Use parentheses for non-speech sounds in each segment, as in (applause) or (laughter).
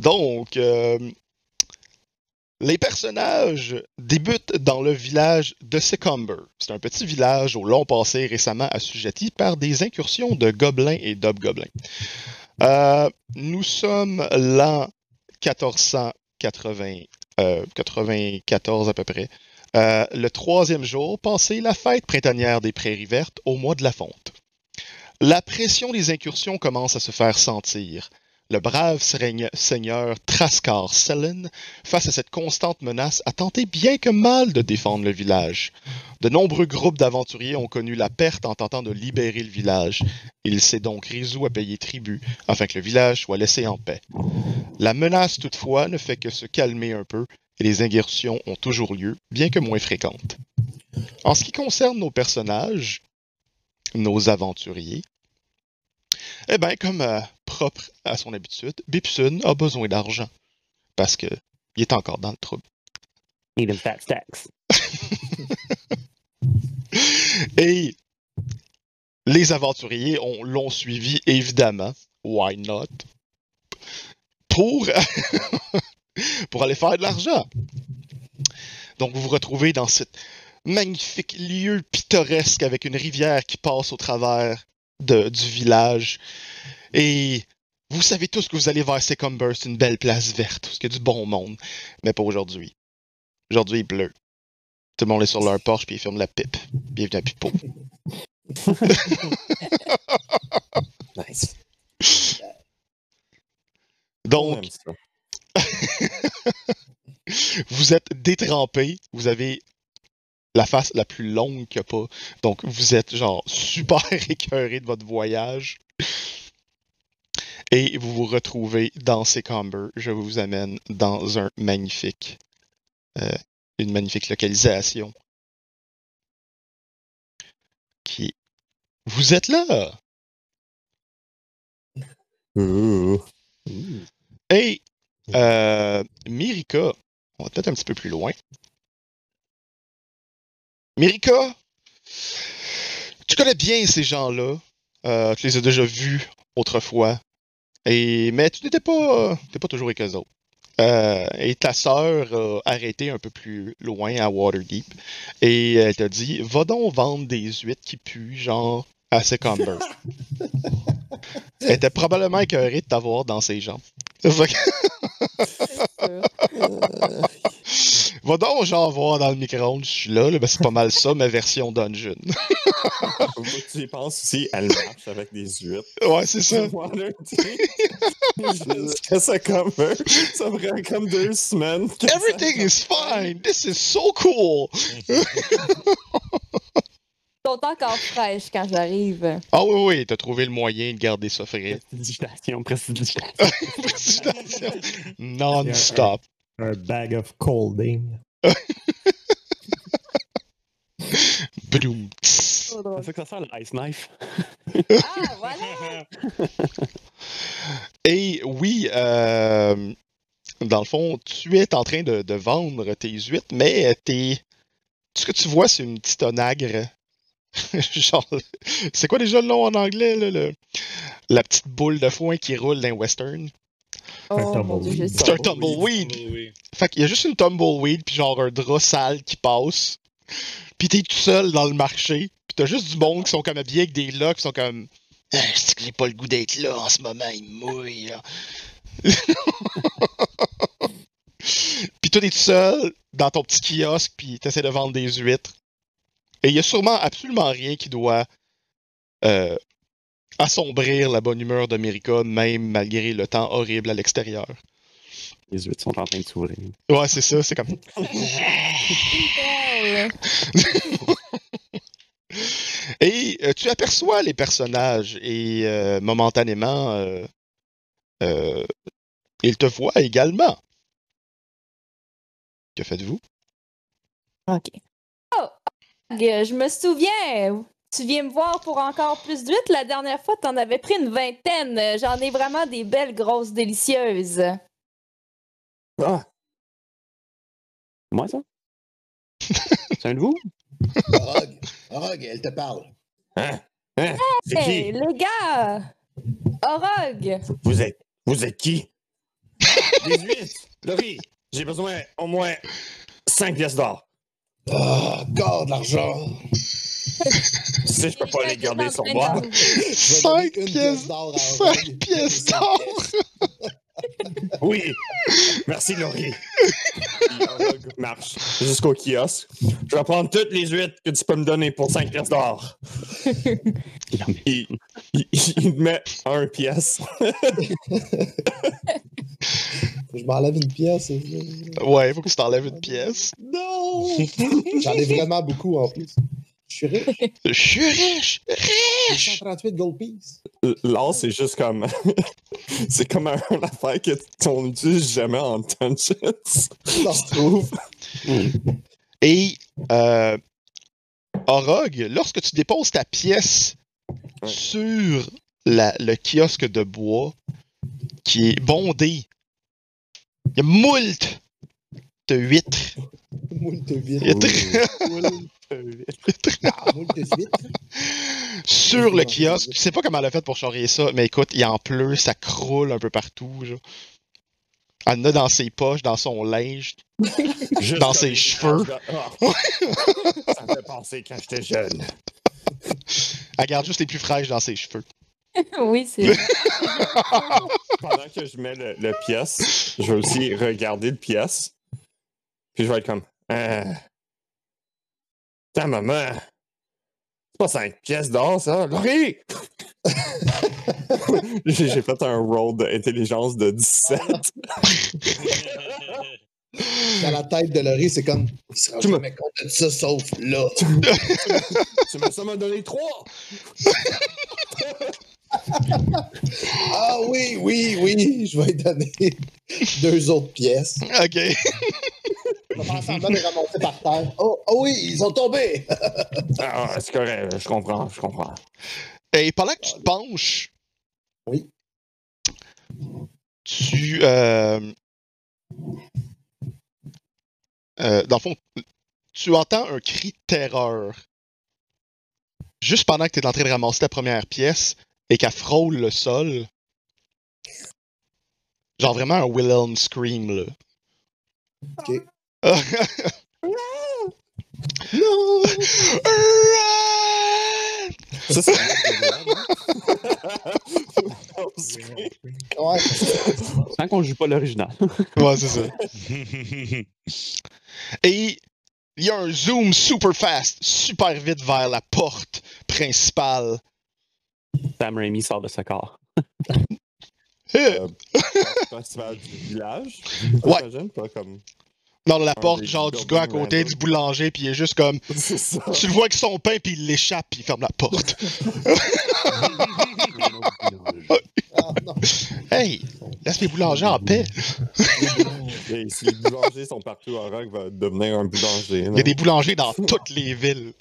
Donc, euh, les personnages débutent dans le village de Secumber. C'est un petit village au long passé récemment assujetti par des incursions de gobelins et d'hobgoblins. Euh, nous sommes l'an 1494 euh, à peu près. Le troisième jour, passé la fête printanière des Prairies Vertes au mois de la Fonte. La pression des incursions commence à se faire sentir. Le brave seigneur Trascar Selen, face à cette constante menace, a tenté bien que mal de défendre le village. De nombreux groupes d'aventuriers ont connu la perte en tentant de libérer le village. Il s'est donc résolu à payer tribut afin que le village soit laissé en paix. La menace, toutefois, ne fait que se calmer un peu et les incursions ont toujours lieu, bien que moins fréquentes. En ce qui concerne nos personnages, nos aventuriers, eh bien, comme euh, propre à son habitude, Bipsun a besoin d'argent. Parce que il est encore dans le trouble. Fat stacks. (laughs) Et les aventuriers l'ont suivi, évidemment. Why not? Pour, (laughs) pour aller faire de l'argent. Donc, vous vous retrouvez dans ce magnifique lieu pittoresque avec une rivière qui passe au travers du village. Et vous savez tous que vous allez vers Secumber, c'est une belle place verte, parce qu'il y a du bon monde. Mais pas aujourd'hui. Aujourd'hui, il pleut. Tout le monde est sur leur porche puis ils ferment la pipe. Bienvenue à Pipo. (laughs) nice. Donc, (laughs) vous êtes détrempé, vous avez la face la plus longue qu'il n'y a pas. Donc, vous êtes genre super (laughs) écœuré de votre voyage. Et vous vous retrouvez dans ces combers. Je vous amène dans un magnifique, euh, une magnifique localisation. Qui, vous êtes là. Et euh, Mirika, on va peut-être un petit peu plus loin. Mirika, tu connais bien ces gens-là. Euh, tu les as déjà vus autrefois. Et, mais tu n'étais pas, pas toujours avec eux autres. Euh, et ta sœur a arrêté un peu plus loin à Waterdeep. Et elle t'a dit Va donc vendre des huîtres qui puent, genre à Secumber. (laughs) elle était probablement écœurée de t'avoir dans ses jambes. (laughs) Va donc, genre, voir dans le micro-ondes, je suis là, là ben, c'est pas mal ça, ma version dungeon. (laughs) tu y penses aussi, elle marche avec des huîtres. Ouais, c'est ça. (laughs) (laughs) ça comme, ça prend comme deux semaines. Everything is fine. This is so cool. sont encore fraîches quand j'arrive. Ah oui, oui, t'as trouvé le moyen de garder ça frais. Prestidigitation, prestidigitation. prestidigitation. Non-stop. Un bag of colding. (laughs) Boom. C'est ça que ça sert, le ice knife? ah, voilà! (laughs) Et oui, euh, dans le fond, tu es en train de, de vendre tes huîtres, mais t'es. Ce que tu vois, c'est une petite onagre. (laughs) Genre, c'est quoi déjà le nom en anglais, là, le... la petite boule de foin qui roule d'un western? Oh, c'est un tumbleweed. Fait qu'il y a juste une tumbleweed, puis genre un drap sale qui passe. Puis t'es tout seul dans le marché. Puis t'as juste du monde qui sont comme habillés avec des locks qui sont comme. Ah, c'est que j'ai pas le goût d'être là en ce moment, il mouille. (laughs) puis toi, t'es tout seul dans ton petit kiosque, puis t'essaies de vendre des huîtres. Et il y a sûrement absolument rien qui doit euh, assombrir la bonne humeur d'America, même malgré le temps horrible à l'extérieur. Les huîtres sont en train de s'ouvrir. Ouais, c'est ça, c'est comme. (laughs) et euh, tu aperçois les personnages et euh, momentanément, euh, ils te voient également. Que faites-vous? Ok. Oh! Je me souviens, tu viens me voir pour encore plus d'huîtres. La dernière fois, tu en avais pris une vingtaine. J'en ai vraiment des belles, grosses, délicieuses. Ah! Moi, ça? (laughs) C'est un de vous? Orog, Orog, elle te parle. Hein? Hein? Hey, les gars! Orog! Vous êtes, vous êtes qui? (laughs) 18. Laurie, j'ai besoin au moins 5 pièces d'or. Ah, encore de l'argent. Tu sais, je peux pas les garder sur moi. Je vais donner 5 une pièces, d'or à 5 Rogue. pièces d'or! Oui. Merci, Laurie. Marche jusqu'au kiosque. Je vais prendre toutes les huîtres que tu peux me donner pour 5 pièces d'or. Il, il, il me met un pièce. Je m'enlève une pièce. Ouais, faut que tu t'enlèves une pièce. Non! J'en ai vraiment beaucoup en plus. Je suis riche. Je suis riche! Riche! 138 gold pieces. Là, c'est juste comme. (laughs) c'est comme un, une affaire que qu'on n'utilise jamais en dungeons. Je trouve. (laughs) Et, euh, Orog, lorsque tu déposes ta pièce Ouais. sur la- le kiosque de bois, qui est bondé, il y a moult huîtres. Moult. Huîtres. Ah, sur le kiosque. Je sais pas comment elle a fait pour charrier ça, mais écoute, il en pleut, ça croule un peu partout. genre. Elle en a dans ses poches, dans son linge. (laughs) Juste Dans ses cheveux. Ah. (laughs) Ça me fait penser quand j'étais jeune. Elle garde juste les plus fraîches dans ses cheveux. (laughs) oui, c'est. Pendant que je mets le, le pièce, je vais aussi regarder le pièce. Puis je vais être comme. Euh... Ta maman. C'est pas 5 pièces d'or, ça. Laurie! (laughs) J'ai fait un roll d'intelligence de 17. Dans la tête de Laurie, c'est comme. Il sera Tu me- compte de ça, sauf là. tu m'as (laughs) ça m'a donné 3! (laughs) Ah oui, oui, oui, je vais lui donner deux autres pièces. Ok. Je vais faire semblant de les ramasser par terre. (laughs) Oh, oh oui, ils ont tombé! (laughs) Ah, c'est correct, je comprends, je comprends. Et pendant que tu te penches. Oui. Tu. Euh, euh, dans le fond, tu entends un cri de terreur. Juste pendant que tu es en train de ramasser ta première pièce et qu'elle frôle le sol. Genre vraiment un Wilhelm Scream, là. Ok. (laughs) non! Ça, c'est Ouais. Tant qu'on joue pas l'original. Ouais, c'est ça. Et il y a un zoom super fast, super vite vers la porte principale. Sam Raimi sort de ce corps. Euh, festival du village. Ouais. Pas comme. Non, la Un porte, genre du gars à côté du boulanger, puis il est juste comme. (laughs) C'est ça. Tu le vois avec son pain, puis il l'échappe, puis il ferme la porte. Ah, (laughs) non. (laughs) Hey, laisse les boulangers en paix. Si les boulangers sont partout en rock, va devenir un boulanger. Il y a des boulangers dans toutes les villes.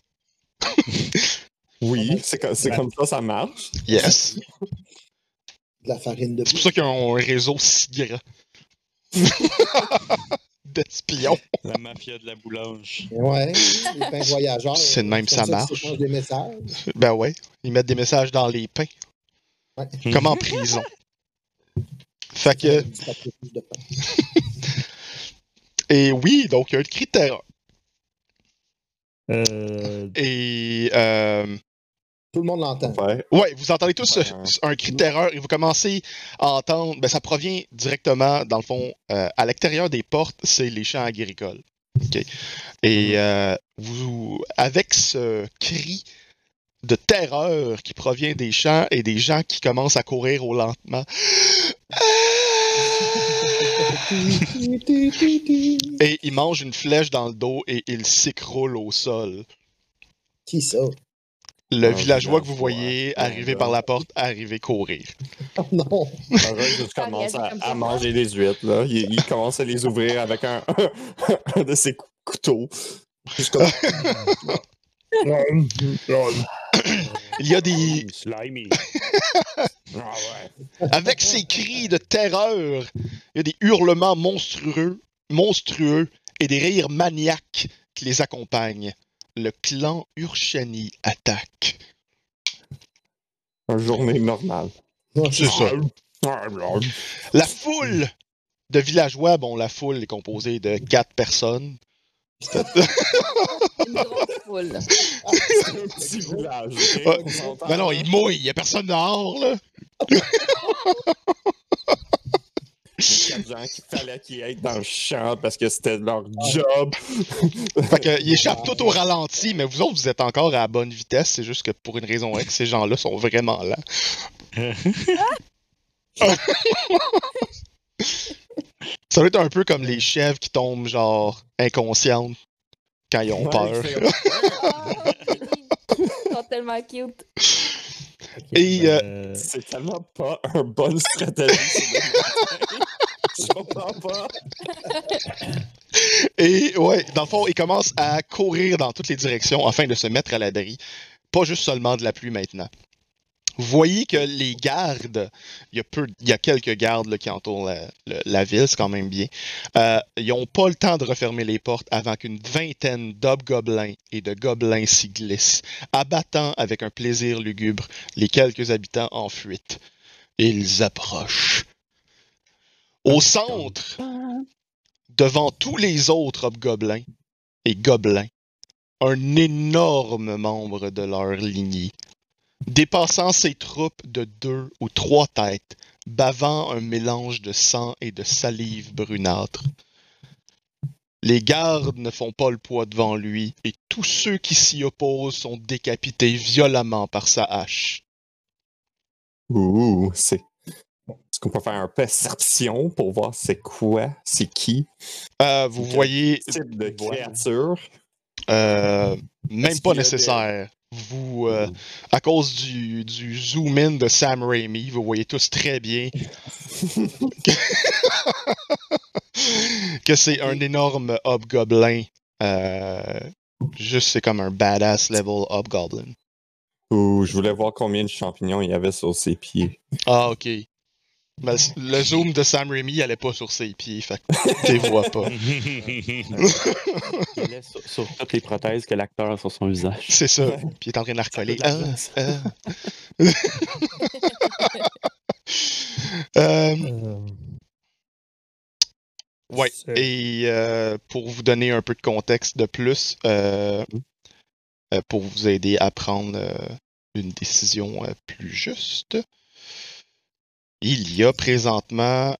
Oui, c'est comme, c'est comme ça ça marche. Yes. De la farine de C'est pour ça qu'ils ont un réseau si grand. D'espions. (laughs) La mafia de la boulange. Ouais, les pains voyageurs. (laughs) C'est de même, ça marche. s'échangent des messages. Ben ouais, ils mettent des messages dans les pains. Ouais. Comme en prison. (laughs) Fait que. Et oui, donc il y a un cri de terreur. Euh, Et euh, Tout le monde l'entend. Ouais. ouais, vous entendez tous Ouais. euh, un cri de terreur et vous commencez à entendre, ben ça provient directement, dans le fond, euh, à l'extérieur des portes, c'est les champs agricoles. OK? Et euh, vous, avec ce cri de terreur qui provient des champs et des gens qui commencent à courir au lentement. Et il mange une flèche dans le dos et il s'écroule au sol. Qui ça? Le Un villageois que vous voyez Ah, arriver par la porte, arriver courir. Oh (laughs) non! Juste commence à, à manger des huîtres. Là. Il, il commence à les ouvrir avec un, (laughs) un de ses cou- couteaux. (laughs) Il y a des. Slimy. Ah ouais. Avec ces cris de terreur, il y a des hurlements monstrueux, monstrueux et des rires maniaques qui les accompagnent. Le clan Urshani attaque. Une journée normale. Non, C'est ça. La foule de villageois, bon, la foule est composée de quatre personnes. Une grosse foule. (laughs) C'est un petit village. Ouais. Non, non, là? il mouille, il y a personne dehors, là. (laughs) Il y a quatre gens qu'il fallait qu'ils aillent dans le champ parce que c'était leur job. Fait que, ils échappent tout au ralenti, mais vous autres, vous êtes encore à la bonne vitesse. C'est juste que pour une raison X, ces gens-là sont vraiment là. (laughs) Ça doit être un peu comme les chèvres qui tombent, genre, inconscientes quand ils ont Ouais, peur. c'est- Ah, (laughs) Ils sont tellement cute. Et, euh, Euh, C'est tellement pas un bonne stratégie. (laughs) comprends pas. (laughs) Et ouais, dans le fond, ils commencent à courir dans toutes les directions afin de se mettre à l'abri. Pas juste seulement de la pluie maintenant. Vous voyez que les gardes, il y a, peu, il y a quelques gardes qui entourent la, le- la ville, c'est quand même bien. Euh, ils n'ont pas le temps de refermer les portes avant qu'une vingtaine d'hobgoblins et de gobelins s'y glissent, abattant avec un plaisir lugubre les quelques habitants en fuite. Ils approchent. Au centre, devant tous les autres hobgoblins et gobelins, un énorme membre de leur lignée, dépassant ses troupes de deux ou trois têtes, bavant un mélange de sang et de salive brunâtre. Les gardes ne font pas le poids devant lui, et tous ceux qui s'y opposent sont décapités violemment par sa hache. Ouh, c'est. Est-ce qu'on peut faire un perception pour voir c'est quoi, c'est qui, Euh, vous Quel voyez, type de créature? euh, même pas des- nécessaire. Vous, euh, à cause du, du zoom-in de Sam Raimi, vous voyez tous très bien (laughs) que c'est un énorme hobgoblin. Juste, c'est comme un badass level hobgoblin. Ouh, je voulais voir combien de champignons il y avait sur ses pieds. Ah, ok. Mais le zoom de Sam Raimi, il allait pas sur ses pieds, fait que tu les vois pas. (laughs) Il laisse sur, sur toutes les prothèses que l'acteur a sur son visage. C'est ça. Puis il est en train de la recoller. Ah, ah. (laughs) Euh, euh, Ouais. Et euh, pour vous donner un peu de contexte de plus, euh, euh, pour vous aider à prendre euh, une décision euh, plus juste, il y a présentement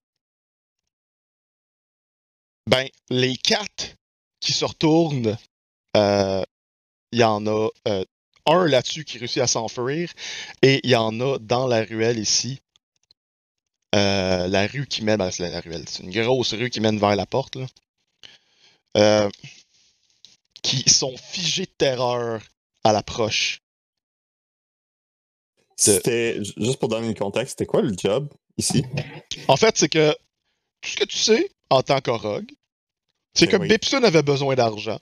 ben les quatre qui se retournent. euh, il y en a euh, un là-dessus qui réussit à s'enfuir et il y en a dans la ruelle ici euh, la rue qui mène, ben, c'est la, ruelle, c'est une grosse rue qui mène vers la porte, qui sont figés de terreur à l'approche. C'était, ju- juste pour donner le contexte, c'était quoi le job ici? En fait, c'est que tout ce que tu sais en tant qu'Orog, c'est Ben que oui. Bipsun avait besoin d'argent.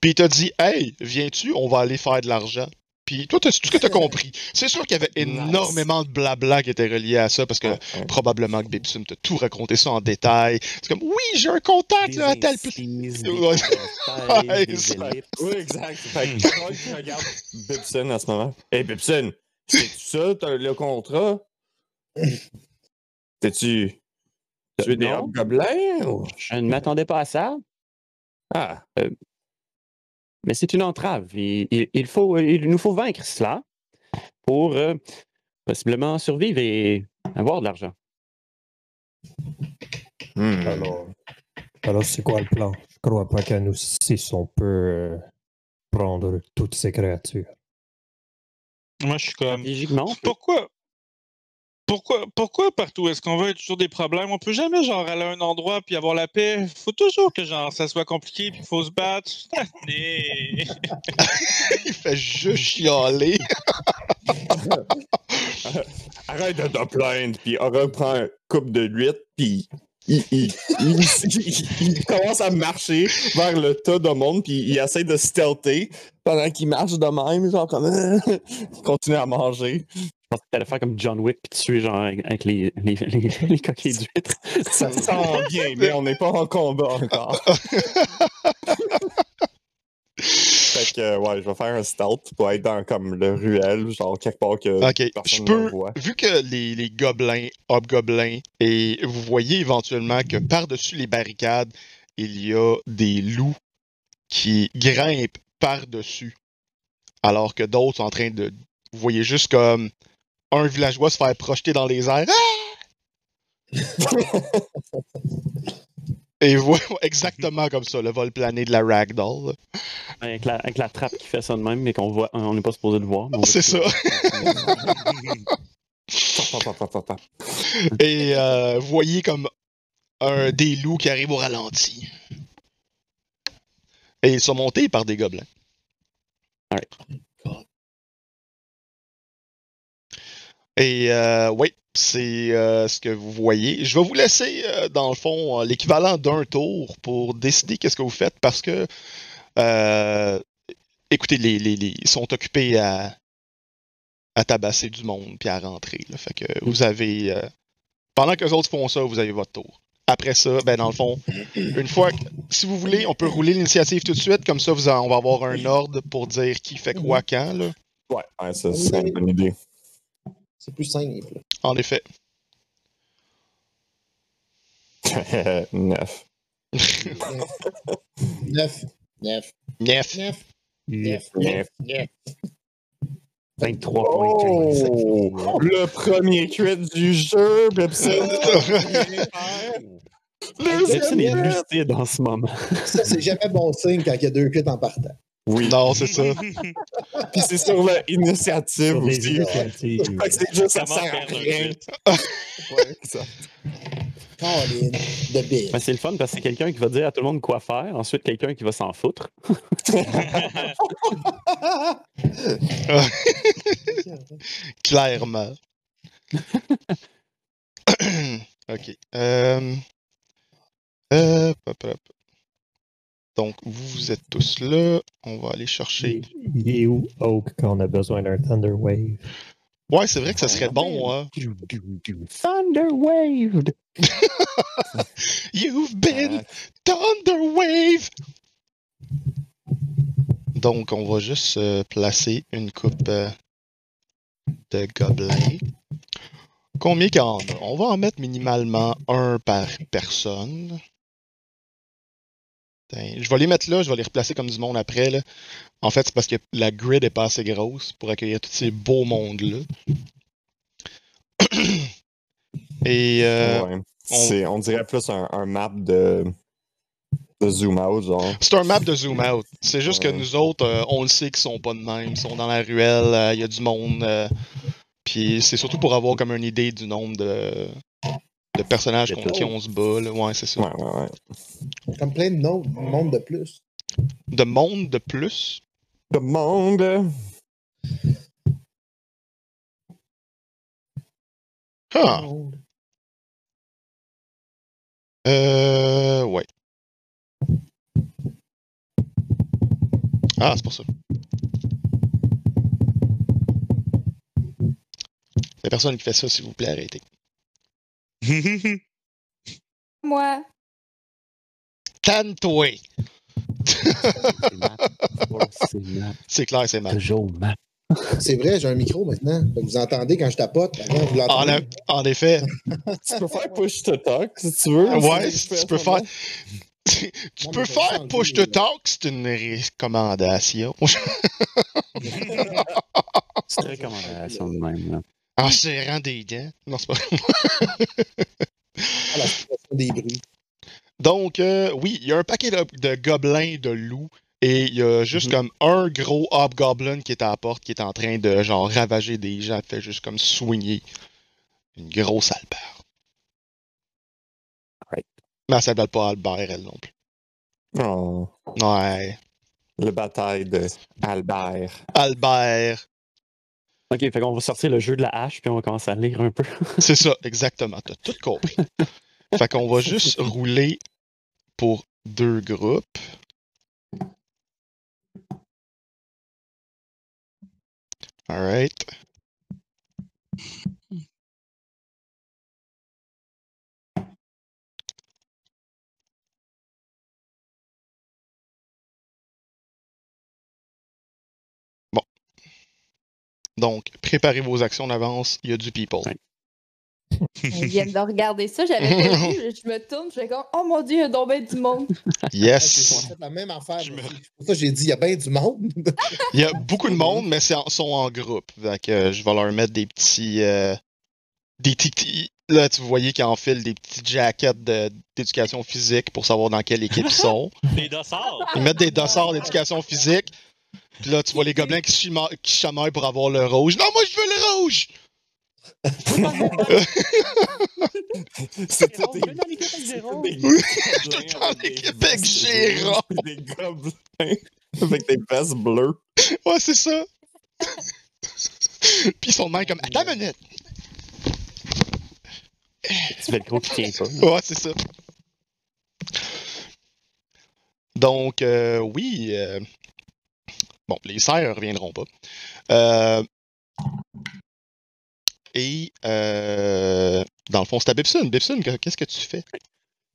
Puis il t'a dit Hey, viens-tu, on va aller faire de l'argent. Puis toi, tout ce que tu as compris. C'est sûr qu'il y avait (laughs) Nice. énormément de blabla qui était relié à ça parce que Ouais, ouais. probablement que Bipsum t'a tout raconté ça en détail. C'est comme Oui, j'ai un contact là, à tel des des. (laughs) Oui, exact. Fait que regarde Bibson à ce moment. Hey Bibson, c'est ça, t'as le contrat? T'es-tu. Tu es des? Ou... Je ne m'attendais pas à ça, Ah, mais c'est une entrave. Il, il- il faut, il nous faut vaincre cela pour euh, possiblement survivre et avoir de l'argent. hmm. Alors, alors c'est quoi le plan? Je crois pas qu'à nous six, on peut euh, prendre toutes ces créatures. Moi, je suis comme. Pourquoi pourquoi, pourquoi partout est-ce qu'on veut toujours des problèmes? On peut jamais genre aller à un endroit puis avoir la paix. Faut toujours que genre ça soit compliqué puis faut se battre. (laughs) Il fait juste chialer. Arrête de te plaindre, puis Aura prend un coupe de l'huître, puis il, il- il- il- (laughs) il commence à marcher vers le tas de monde, puis il essaie de stealther pendant qu'il marche de même, genre comme. (laughs) il continue à manger. Je pensais que t'allais faire comme John Wick puis tuer genre avec avec les, les, les, les coquilles d'huîtres. Ça sent bien, mais on n'est pas en combat encore. (laughs) Fait que, ouais, je vais faire un stealth pour être dans comme le ruelle, genre quelque part que Ok, je personne ne peux. voit. Vu que les, les gobelins, hobgoblins, et vous voyez éventuellement que par-dessus les barricades, il y a des loups qui grimpent par-dessus. Alors que d'autres sont en train de. Vous voyez juste comme un villageois se faire projeter dans les airs. Ah! (laughs) Et vous (laughs) exactement comme ça, le vol plané de la ragdoll. Avec la, avec la trappe qui fait ça de même, mais qu'on voit, on n'est pas supposé le voir. C'est ça. Et euh, vous voyez comme un des loups qui arrive au ralenti. Et ils sont montés par des gobelins. Et euh, oui, c'est euh, ce que vous voyez. Je vais vous laisser, euh, dans le fond, euh, l'équivalent d'un tour pour décider qu'est-ce que vous faites parce que, euh, écoutez, les, les, les- ils sont occupés à, à tabasser du monde puis à rentrer. là. Fait que vous avez, euh, pendant que les autres font ça, vous avez votre tour. Après ça, ben dans le fond, une fois que, si vous voulez, on peut rouler l'initiative tout de suite, comme ça, vous en- on va avoir un ordre pour dire qui fait quoi quand, là. Ouais, ouais, ça serait une bonne idée. C'est plus simple. En effet. Neuf. Neuf. Neuf. Nief. Neuf. Neuf. Neuf. Neuf. 23 points. Oh! Le premier crit du jeu, Bebson! (laughs) Gibson est lucide en ce moment. Ça, c'est jamais bon signe quand il y a deux crits en partant. Oui, Non, c'est ça. (laughs) puis c'est sur l'initiative aussi. initiatives. C'est juste, ça sert à rien. (laughs) Ouais, ça. Ben, c'est le fun parce que c'est quelqu'un qui va dire à tout le monde quoi faire, ensuite quelqu'un qui va s'en foutre. (laughs) Clairement. (coughs) ok. Euh... Euh. Donc, vous, vous êtes tous là. On va aller chercher. Il est où Oak quand on a besoin d'un Thunder Wave? Ouais, c'est vrai que ça serait bon, hein. Thunderwaved! (laughs) You've been Thunderwave! Donc, on va juste euh, placer une coupe euh, de gobelins. Combien qu'il y en a? On va en mettre minimalement un par personne. Tiens, Je vais les mettre là, je vais les replacer comme du monde après. Là. En fait, c'est parce que la grid est pas assez grosse pour accueillir tous ces beaux mondes-là. (coughs) Et euh, Ouais. On dirait plus un, un map de, de zoom out, genre. C'est un map de zoom out. C'est juste que nous autres, euh, on le sait qu'ils sont pas de même. Ils sont dans la ruelle, euh, il y a du monde. puis c'est surtout pour avoir comme une idée du nombre de, de personnages De contre qui on se bat. là. Ouais, c'est ça. Ouais, ouais, ouais. Comme plein de noms, monde de plus. De monde de plus? Le monde. Ah, Monde. euh, ouais. Ah, c'est pour ça. La personne qui fait ça, s'il vous plaît, arrêtez. (laughs) Moi. (laughs) C'est Matt. C'est clair, c'est mal. Toujours Matt. C'est vrai, j'ai un micro maintenant. Vous entendez quand je tapote. Vous En, effet, (laughs) Tu peux faire push to talk si tu veux. Ouais, tu peux faire. tu Non, peux faire push to talk, c'est une recommandation. C'est une recommandation de même. Là. En serrant des dents. Non, c'est pas la situation des bruits. Donc, euh, oui, il y a un paquet de, de gobelins, de loups, et il y a juste Mhm. comme un gros hobgoblin qui est à la porte, qui est en train de, genre, ravager des gens, fait juste comme soigner une grosse Albert. Right. Mais elle s'appelle pas Albert, elle non plus. Oh, Ouais. la bataille de Albert. Albert. Ok, fait qu'on va sortir le jeu de la hache puis on va commencer à lire un peu. (laughs) C'est ça, exactement. T'as tout compris. fait qu'on va (laughs) juste rouler pour deux groupes. Alright. Donc, préparez vos actions en avance, il y a du people. Ouais. Je viens de regarder ça, j'avais (laughs) pas vu. Je me tourne, je fais comme Oh mon dieu, il y a donc bien du monde. (laughs) Yes! fait la même affaire. C'est pour ça que j'ai dit, il y a bien du monde. Il y a beaucoup de monde, mais ils sont en groupe. Que euh, je vais leur mettre des petits. euh, des petits. Là, tu voyais qu'ils enfilent des petits jackets d'éducation physique pour savoir dans quelle équipe ils (laughs) sont. Des dossards. Ils mettent des dossards d'éducation physique. Puis là, tu vois les gobelins qui, chima- qui chamaillent pour avoir le rouge. Non, moi, je veux le rouge! C'était des- je veux dans l'équipe avec Jérôme. des Oui, dans avec des l'équipe avec rouges, Des gobelins avec des vestes bleues. Ouais, c'est ça. Puis ils sont de même comme. Attends une minute! Tu fais le gros qui tient pas. Ouais, c'est ça. Donc, euh, oui. euh, Bon, les serres reviendront pas. Euh, Et, euh, dans le fond, c'est à Bibson. Bibson, que- qu'est-ce que tu fais?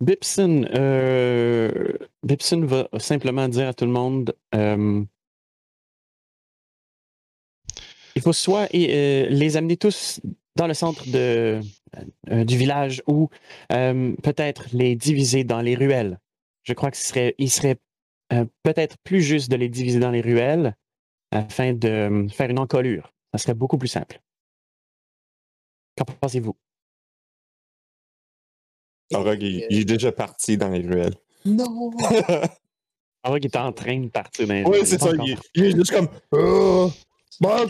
Bipson, euh, va simplement dire à tout le monde euh, il faut soit les amener tous dans le centre de, du village ou peut-être les diviser dans les ruelles. Je crois ce serait, serait euh, peut-être plus juste de les diviser dans les ruelles afin de euh, faire une encolure. Ça serait beaucoup plus simple. Qu'en pensez-vous? Orog, il, il est déjà parti dans les ruelles. Non! (laughs) Ah il est en train de partir dans les Oui, ruelles. c'est Pas ça. Il, il est juste comme. Oh, bon, (laughs)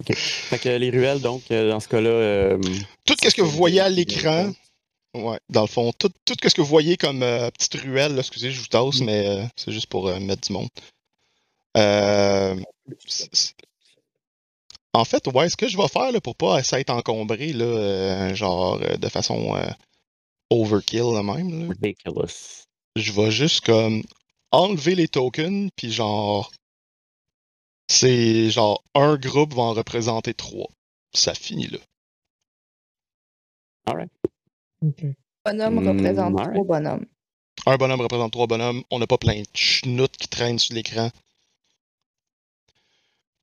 ok. Fait que les ruelles, donc, euh, dans ce cas-là, euh, Tout ce que vous voyez à l'écran, ouais, dans le fond, tout, tout ce que vous voyez comme euh, petite ruelle, là, excusez, je vous tasse, mais euh, c'est juste pour euh, mettre du monde. En fait, ouais, ce que je vais faire là, pour pas essayer d'être encombré, là, genre de façon overkill là, même, là, ridiculous. je vais juste comme enlever les tokens, puis genre, c'est genre un groupe va en représenter trois. Ça finit là. Bonhomme Hmm, représente trois bonhommes. Un bonhomme représente trois bonhommes. On n'a pas plein de schnoutes qui traînent sur l'écran.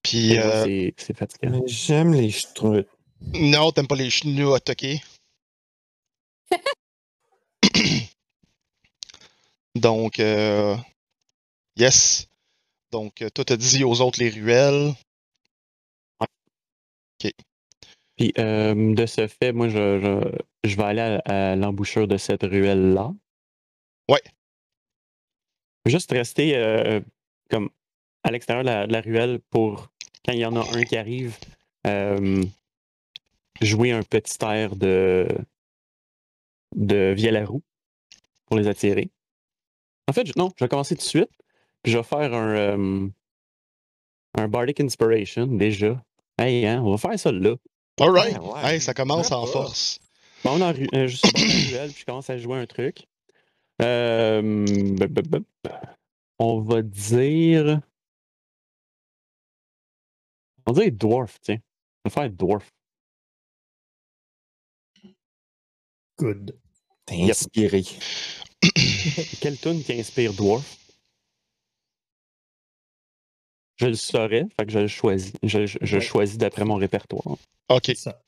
Puis, euh, C'est fatigant. J'aime les struts. non, t'aimes pas les schnoutes, ok? (coughs) Donc, euh, yes. Donc, euh, toi, t'as dit aux autres les ruelles. Puis, euh, de ce fait, moi, je, je, je vais aller à, à l'embouchure de cette ruelle-là. Ouais. Juste rester euh, comme à l'extérieur de la, de la ruelle pour, quand il y en a un qui arrive, euh, jouer un petit air de, de vielle à roue pour les attirer. En fait, je- non, je vais commencer tout de suite. Puis je vais faire un, euh, un Bardic Inspiration déjà. Hey, hein, on va faire ça là. Alright. Ouais, ouais. Hey, ça commence en force. Bon, on en euh, je suis dans la ruelle, puis je commence à jouer un truc. Euh. On va dire. On va dire Dwarf, tiens. On va faire Dwarf. Good. T'es inspiré. (coughs) Quelle tune qui inspire Dwarf? Je le saurais, fait que je le choisis. Je, je- je Ouais. choisis d'après mon répertoire. Ok. Ça.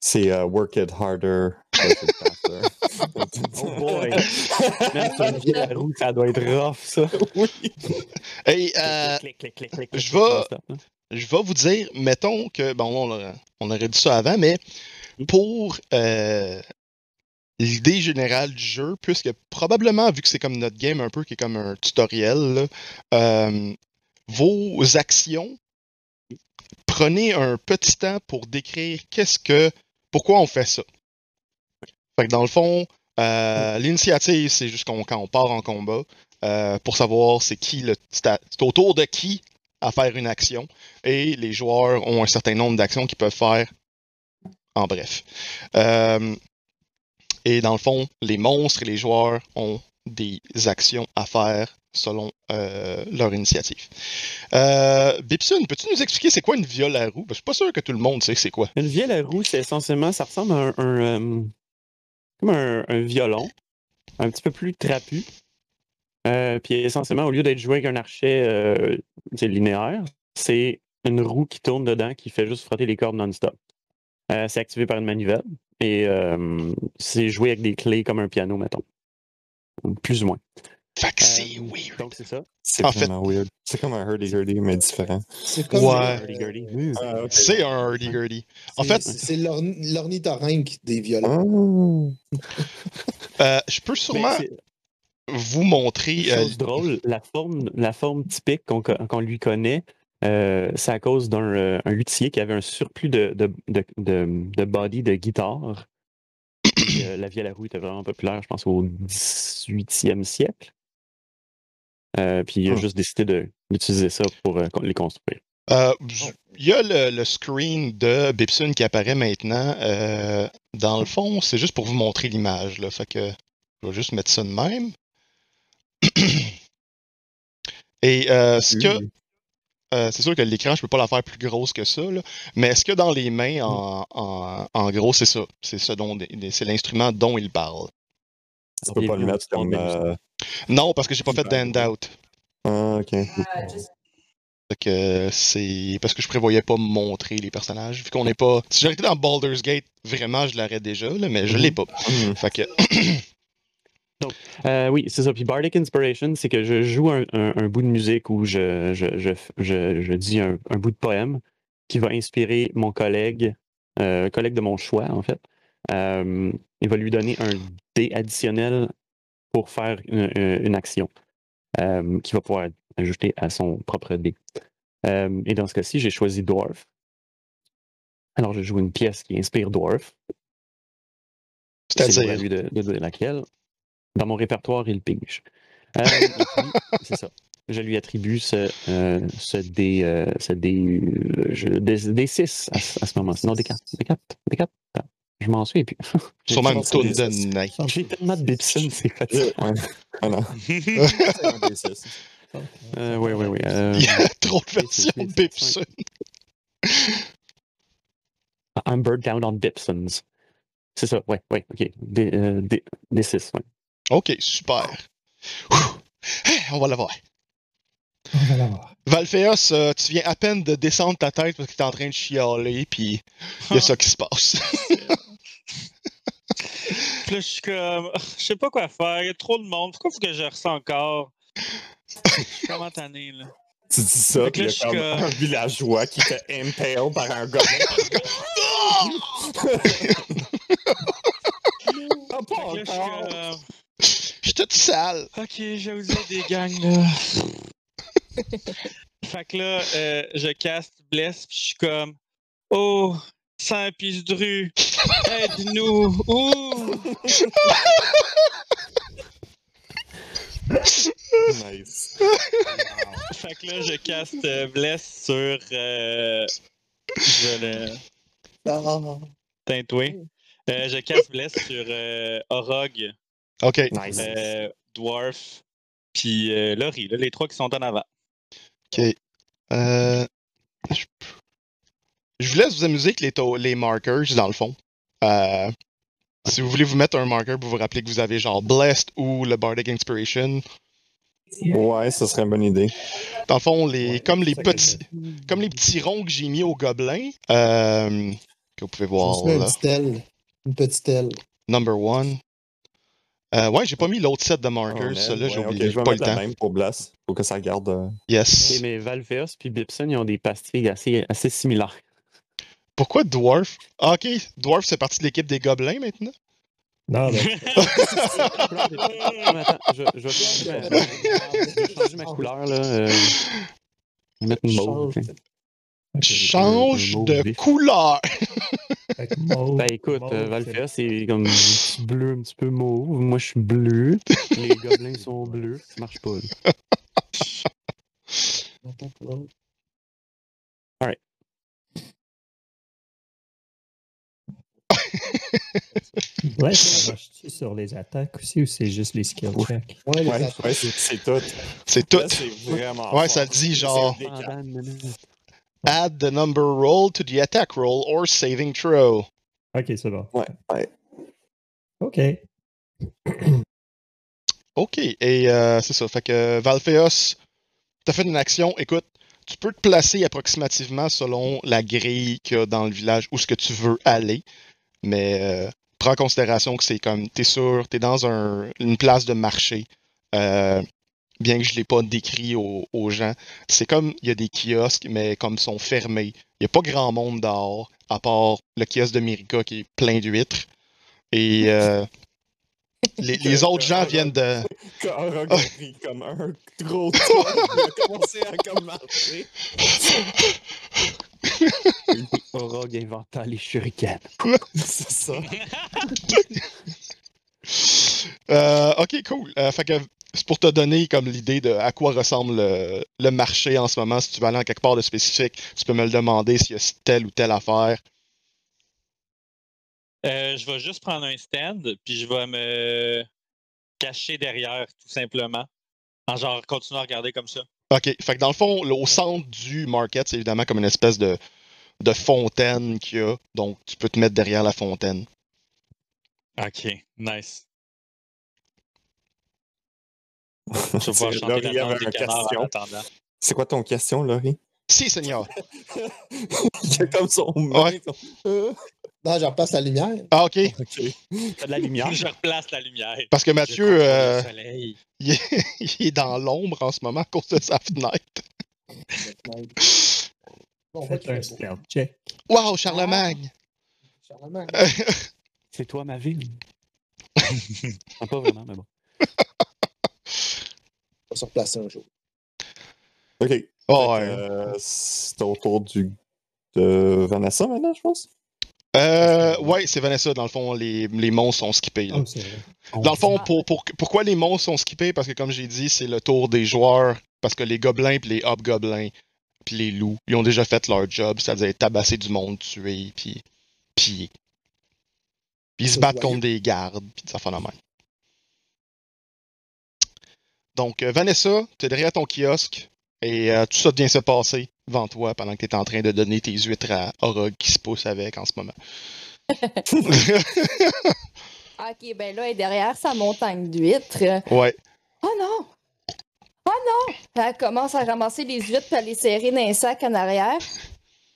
C'est euh, Work It Harder. Work It Faster. (laughs) Oh (laughs) boy! Même sur une (laughs) vieille roue, ça doit être rough, ça. Hey, euh, Clic, clic, clic, clic, je vais- non-stop, je vais vous dire, mettons que, bon, on, aurait- on aurait dit ça avant, mais pour euh, l'idée générale du jeu, puisque probablement, vu que c'est comme notre game un peu, qui est comme un tutoriel, là, euh, vos actions, prenez un petit temps pour décrire qu'est-ce que, pourquoi on fait ça. Fait que dans le fond, euh, l'initiative, c'est juste qu'on- quand on part en combat, euh, pour savoir c'est qui le, c'est à- c'est au tour de qui à faire une action et les joueurs ont un certain nombre d'actions qu'ils peuvent faire en bref. Euh, et dans le fond, les monstres et les joueurs ont des actions à faire selon euh, leur initiative. Euh, peux-tu nous expliquer c'est quoi une viole à roue? Que je suis pas sûr que tout le monde sait c'est quoi. Une vielle à roue, c'est essentiellement, ça ressemble à un, euh, comme un, un violon, un petit peu plus trapu. Euh, puis essentiellement, au lieu d'être joué avec un archet linéaire, c'est une roue qui tourne dedans qui fait juste frotter les cordes non-stop. C'est activé par une manivelle et c'est joué avec des clés comme un piano, mettons. Plus ou moins. Fait que c'est Euh, weird. Donc c'est ça. C'est fait- vraiment weird. C'est comme un hurdy-gurdy, mais différent. C'est comme. Ouais. Hurdy-gurdy. Ah. C'est un hurdy-gurdy. En c'est- fait- c'est c'est l'orni- l'ornithorynque des violons. Ah. Euh, je peux sûrement vous montrer. euh, Chose drôle, la forme, la forme typique qu'on lui connaît, euh, c'est à cause d'un euh, un luthier qui avait un surplus de, de, de, de, de body de guitare. La vielle à roue était vraiment populaire, je pense, au 18e siècle. Euh, puis il a Hmm. juste décidé d'utiliser ça pour euh, les construire. Euh, Il y a le, le screen de Bibson qui apparaît maintenant. dans le fond, c'est juste pour vous montrer l'image. Fait que je vais juste mettre ça de même. (clears throat) Et ce que. Euh, c'est sûr que l'écran, je peux pas la faire plus grosse que ça, là, mais ce que dans les mains, en, en, en gros, c'est ça. C'est ce dont c'est l'instrument dont il parle? Tu peux pas le mettre comme. euh, Non, parce que j'ai pas fait d'handout. Ah, ok. Fait que c'est parce que je prévoyais pas montrer les personnages. Vu qu'on n'est pas. Si j'aurais été dans Baldur's Gate, vraiment, je l'aurais déjà, là, mais je l'ai pas. Hmm. Fait que. (clears throat) Euh, oui, c'est ça. Puis Bardic Inspiration, c'est que je joue un, un- un bout de musique où je, je, je, je- je dis un, un bout de poème qui va inspirer mon collègue, euh, collègue de mon choix, en fait. Euh, il va lui donner un dé additionnel pour faire une, action euh, qu'il va pouvoir ajouter à son propre dé. Euh, et dans ce cas-ci, j'ai choisi Dwarf. Alors, je joue une pièce qui inspire Dwarf. C'est libre à C'est-à-dire. lui de, de dire laquelle. Dans mon répertoire, il pige. Euh, (laughs) c'est ça. Je lui attribue ce, euh, ce D, euh, ce D, euh, je- D, D6 à, ce- à ce moment-ci. Non, D4. D4. D4. Ah, Je m'en suis et puis. (laughs) Sûrement une de des- nain. J'ai tellement de Bibson, c'est fatigant. Ouais. Ah non. C'est un des six. Euh, oui, oui, oui. euh, Il y a trop de versions de Bibson. I'm bird down on Bibsons. C'est ça, ouais, ouais, ok. D, euh, D, D6, ouais. Ok, super. Hey, On va l'avoir. On va l'avoir. Valphéos, euh, tu viens à peine de descendre ta tête parce que t'es en train de chialer, puis il y a ça qui se passe. Puis (laughs) là, je suis comme, je sais pas quoi faire, il y a trop de monde, pourquoi faut que je ressens encore? Je suis vraiment tanné, là. Tu dis ça, Fait que puis il y a je comme suis comme- un villageois qui te impale par un gobelin. Ah, pas Fait encore. Suis toute sale. ok, je vous des gangs, là. (laughs) fait que là, euh, je caste Bless, puis je suis comme, oh, Saint-Pisdru, aide-nous, ouh! Nice. Fait que là, je caste euh, Bless sur. Euh, je vais le Ah, tintouer. Euh, je caste Bless sur euh, Orog, Ok. Nice. euh, Dwarf, puis euh, Laurie, là, les trois qui sont en avant. Euh, je... je vous laisse vous amuser avec les, to- les markers, dans le fond. Euh, si vous voulez vous mettre un marker pour vous rappeler que vous avez genre Blessed ou le Bardic Inspiration, Ouais, ça serait une bonne idée. dans le fond, les, Ouais, comme, les petits, comme les petits ronds que j'ai mis au gobelin, euh, que vous pouvez voir là. une petite aile. Une petite aile. Number one. Euh, ouais, j'ai pas mis l'autre set de markers, Oh, là, j'ai Ouais, oublié. ok, je vais pas le mettre la temps. même pour Blast. Faut que ça garde. euh, Yes. Mais Valveos puis Bibson, ils ont des pastilles assez, assez similaires. Pourquoi Dwarf? Ah, ok, Dwarf, c'est partie de l'équipe des gobelins maintenant? Non, mais Non, (laughs) (laughs) attends, je, je vais changer ma, je vais changer ma couleur, là. euh, je vais mettre une mauve. Change. de couleur avec mauve, Ben écoute, mauve, euh, c'est- Valfea, c'est comme un petit bleu, un petit peu mauve. Moi, je suis bleu. Les gobelins sont bleus. Ça marche pas. là. (laughs) Ouais, ça marche-tu sur les attaques aussi ou c'est juste les skill checks? Ouais, Ouais, c'est tout. C'est tout. Là, c'est vraiment. Ouais, ça fort. dit C'est genre- Add the number roll to the attack roll or saving throw. Ok, c'est bon. Ouais, ouais. Ok. (clears throat) OK. Et euh, c'est ça. Fait que Valpheos, t'as fait une action. Écoute, tu peux te placer approximativement selon la grille qu'il y a dans le village où ce que tu veux aller. Mais euh, prends en considération que c'est comme, t'es sûr, t'es dans un- une place de marché. Euh, bien que je ne l'ai pas décrit aux, aux gens. C'est comme, il y a des kiosques, mais comme ils sont fermés. Il n'y a pas grand monde dehors, à part le kiosque de Mirica qui est plein d'huîtres. Et euh, (laughs) les, les autres gens viennent de... Quand Rogue a pris comme un gros (laughs) tour, il a commencé à comme marcher. Orog inventant les shurikens. (laughs) C'est ça. Euh, ok, cool. Euh, fait que c'est pour te donner comme l'idée de à quoi ressemble le, le marché en ce moment. Si tu veux aller en quelque part de spécifique, tu peux me le demander s'il y a telle ou telle affaire. Euh, je vais juste prendre un stand, puis je vais me cacher derrière, tout simplement. En genre, continuer à regarder comme ça. Ok, fait que dans le fond, au centre du market, c'est évidemment comme une espèce de, de fontaine qu'il y a. Donc, tu peux te mettre derrière la fontaine. Ok, nice. (laughs) Je vais pouvoir C'est- chanter Laurie la danse avait des une question. C'est quoi ton question, Laurie? Si, Seigneur. (laughs) Il a comme son. Ouais. son- (laughs) Non, je repasse la lumière. Ah, ok. Ok. T'as de la lumière? Je replace la lumière. Parce que Mathieu, euh, il, est, il est dans l'ombre en ce moment à cause de sa fenêtre. Bon, Faites un stealth check. Wow, Charlemagne! Charlemagne. C'est toi ma ville. Ah, pas vraiment, mais bon. Va se replacer un jour. Ok. Oh, ouais. euh, c'est au tour du, de Vanessa maintenant, je pense? Euh, ouais, c'est Vanessa, dans le fond, les, les monstres sont skippés. là. Oh, c'est vrai. Dans le fond, Ah. pour, pour- pourquoi les monstres sont skippés? Parce que comme j'ai dit, c'est le tour des joueurs. Parce que les gobelins puis les hobgoblins puis les loups, ils ont déjà fait leur job, c'est-à-dire tabasser du monde, tuer, puis piller. Puis ils se battent contre des gardes, puis ça fait la même. Donc, euh, Vanessa, tu es derrière ton kiosque et euh, tout ça vient se passer devant toi pendant que tu es en train de donner tes huîtres à Orog qui se pousse avec en ce moment. (laughs) Ok, ben là, elle est derrière sa montagne d'huîtres. ouais. Oh non! Oh non! Elle commence à ramasser les huîtres puis à les serrer dans un sac en arrière.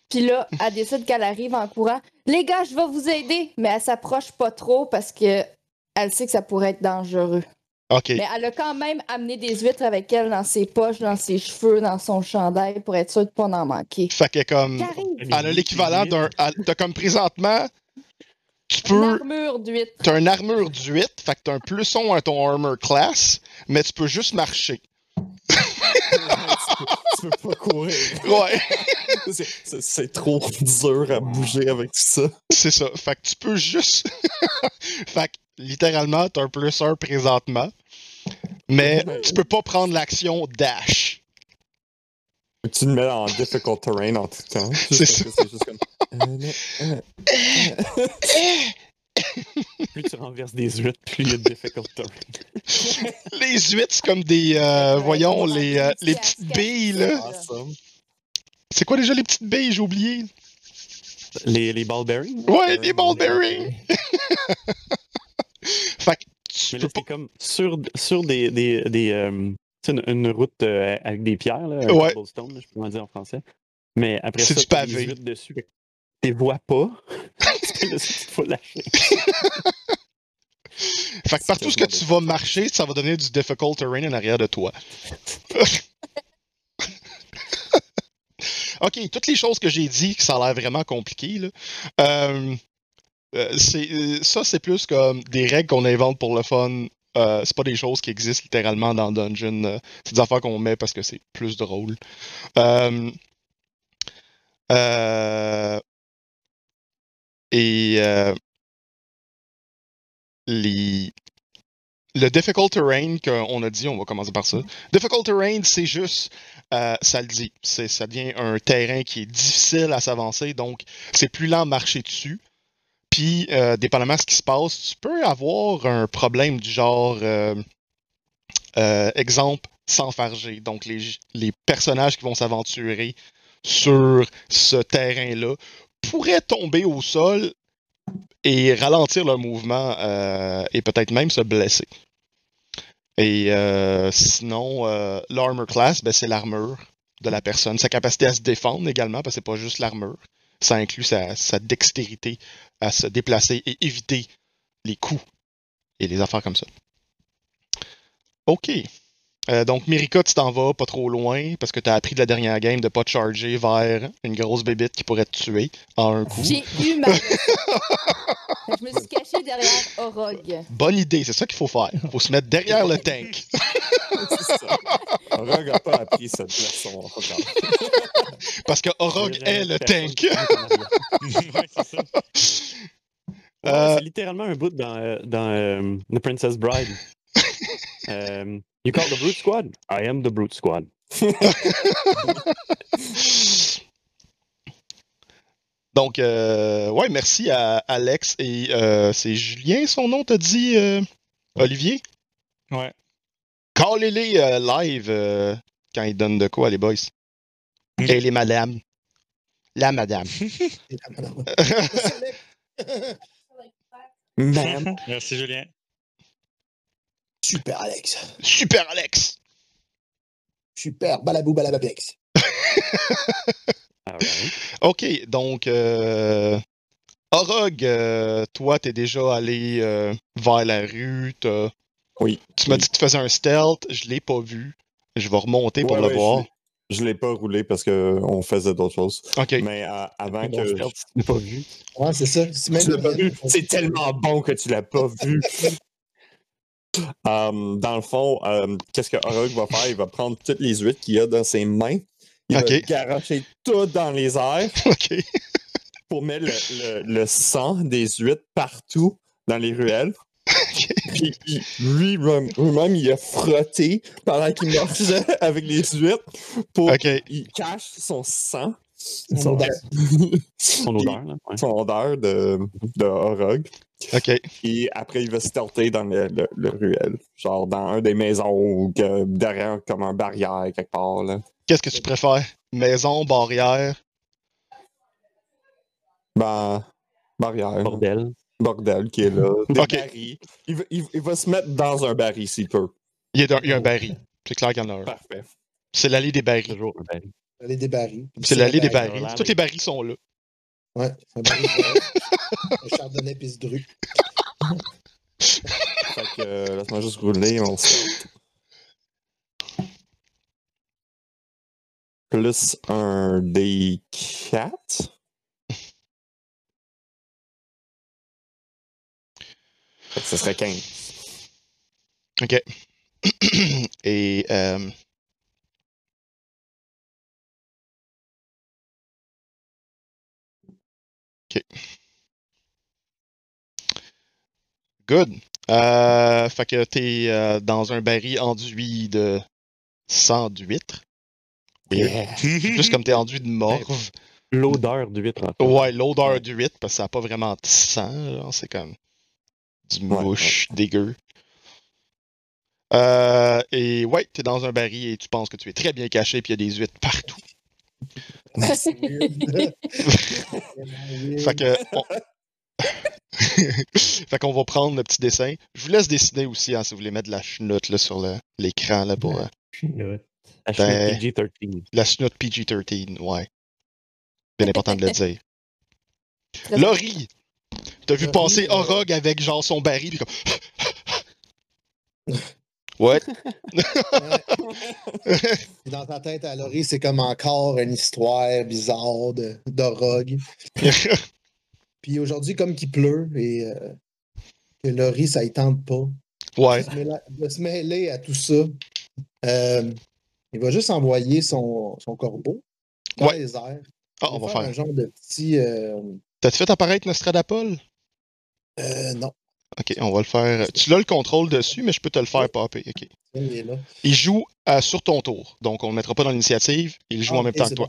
Puis là, elle décide qu'elle arrive en courant. Les gars, je vais vous aider! Mais elle s'approche pas trop parce que elle sait que ça pourrait être dangereux. OK. Mais elle a quand même amené des huîtres avec elle dans ses poches, dans ses cheveux, dans son chandail pour être sûre de pas en manquer. Fait que comme. Elle a l'équivalent d'un. T'as comme présentement. Tu Une peux. armure d'huître. T'as une armure d'huître, fait que t'as un plus 1 à ton armor class, mais tu peux juste marcher. Tu peux pas courir. Ouais, (laughs) C'est- trop dur à bouger avec tout ça. c'est ça. Fait que tu peux juste. (laughs) fait que littéralement, t'as un plus 1 présentement, mais tu peux pas prendre l'action dash. Tu le mets en difficult terrain en tout temps. C'est que C'est juste comme. Euh, euh, Plus tu renverses des huîtres, plus il y a de difficult terrain. (laughs) Les huîtres, c'est comme des. euh, voyons, les, euh, les petites billes, là. awesome. C'est quoi déjà les petites billes, j'ai oublié? Les, les ball bearings? Ouais, les ball bearings! (laughs) fait que tu Mais peux là, pas. c'est comme sur, sur des. des, des euh, tu une, une route euh, avec des pierres, là, un Ouais. cobblestone, je peux le dire en français. Mais après C'est ça, des huîtres dessus. Tu les vois pas. (laughs) Fait que partout ce que tu vas marcher, ça va devenir du difficult terrain en arrière de toi. (laughs) ok, toutes les choses que j'ai dit, que ça a l'air vraiment compliqué, là, euh, euh, euh, ça c'est plus comme des règles qu'on invente pour le fun. C'est pas des choses qui existent littéralement dans Dungeon. c'est des affaires qu'on met parce que c'est plus drôle. Euh, et euh, les, le difficult terrain qu'on a dit, on va commencer par ça. Difficult terrain, c'est juste, euh, ça le dit, c'est, ça devient un terrain qui est difficile à s'avancer, donc c'est plus lent de marcher dessus. Puis, euh, dépendamment de ce qui se passe, tu peux avoir un problème du genre, exemple, s'enfarger. Donc, les, les personnages qui vont s'aventurer sur ce terrain-là pourraient tomber au sol et ralentir leur mouvement euh, et peut-être même se blesser. Et euh, sinon, euh, l'armor class, ben, c'est l'armure de la personne. Sa capacité à se défendre également, parce que c'est pas juste l'armure. Ça inclut sa, sa dextérité à se déplacer et éviter les coups et les affaires comme ça. OK. Euh, donc, Mirika, tu t'en vas pas trop loin parce que tu as appris de la dernière game de pas te charger vers une grosse bébite qui pourrait te tuer en un coup. J'ai eu ma (laughs) Je me suis cachée derrière Orog. Bonne idée, c'est ça qu'il faut faire. faut se mettre derrière le tank. (laughs) C'est ça. Orog n'a pas appris cette leçon. Parce que Orog est le tank. (laughs) ouais, c'est ça. Euh, C'est littéralement un bout dans, euh, dans euh, The Princess Bride. Euh, you call the Brute Squad? I am the Brute Squad. (laughs) Donc, euh, ouais, merci à Alex et euh, c'est Julien, son nom, t'as dit, euh, Olivier? Ouais. Callez-les euh, live euh, quand ils donnent de quoi, les boys. Et les madames. La madame. (laughs) Man. (laughs) Merci, Julien. Super, Alex. Super Alex! Super, balabou, balabapex. Alright. OK, donc, euh, Orog, euh, toi, t'es déjà allé euh, vers la rue. t'as- Oui. Tu m'as Oui. dit que tu faisais un stealth, je l'ai pas vu. Je vais remonter pour Ouais, le voir. Je l'ai pas roulé parce qu'on faisait d'autres choses. OK. Mais euh, avant que. tu l'as pas vu. Ouais, c'est ça. Même pas vu? C'est tellement bon que tu l'as pas vu. (laughs) Um, dans le fond, um, qu'est-ce que Orog va faire? Il va prendre toutes les huîtres qu'il a dans ses mains. Il Ok. va garocher tout dans les airs (laughs) pour mettre le, le- le sang des huîtres partout dans les ruelles. Puis lui, lui-même, il a frotté pendant qu'il marchait avec les huîtres pour OK. il cache son sang, Son (laughs) son, odeur. Son odeur, là. ouais. son odeur de, de Orog. OK. Et après, il va stealther dans le, le, le ruelle. Genre dans un des maisons ou que derrière comme un barrière quelque part. Là. Qu'est-ce que tu préfères? Maison, barrière? Ben, barrière. Bordel. Bordel qui est là. (laughs) Des barils. Il va, il, il va se mettre dans un baril s'il peut. Il y a, un- il y a un baril. C'est clair qu'il y en a un. Parfait. C'est l'allée des barils. Toujours un baril. L'allée des barils. C'est l'allée des barils. barils. Tous les barils sont là. Ouais, c'est un baril. de- (laughs) un chardonnay pis ce dru. Fait que euh, laisse-moi juste rouler mon stealth. Plus un D4. Fait que ce serait 15. OK. (clears throat) Et euh, OK. Good. Euh, fait que t'es euh, dans un baril enduit de sang d'huître. Plus comme t'es enduit de morve. L'odeur d'huître. en fait. Ouais, l'odeur d'huître, parce que ça n'a pas vraiment de sang. genre, C'est comme du Ouais, mouche dégueu. Euh, et ouais, t'es dans un baril et tu penses que tu es très bien caché, puis il y a des huîtres partout. (laughs) Fait que. on- (laughs) fait qu'on va prendre le petit dessin. Je vous laisse dessiner aussi hein, si vous voulez mettre de la chenoute là, sur le- l'écran là, pour euh, Chenoute. La Ben- chenoute PG-13. la chenoute PG-13. Ouais. Bien important de le dire. Laurie! T'as vu Laurie, passer euh, Orog avec genre son baril, puis comme. (laughs) Ouais. Puis (laughs) Dans ta tête à Laurie, c'est comme encore une histoire bizarre de, de rogue. (laughs) Puis aujourd'hui, comme qu'il pleut et euh, que Laurie, ça ne tente pas ouais. de se mêler- de se mêler à tout ça, euh, il va juste envoyer son, son corbeau dans Ouais. les airs. Ah, on va un faire. genre de petit. euh, T'as-tu fait apparaître Nostradapol? euh, non, Ok, on va le faire. Tu as le contrôle dessus, mais je peux te le faire popper. Ok. il est là. Il joue euh, sur ton tour, donc on ne le mettra pas dans l'initiative. Il joue Ah, en même ok, temps que toi.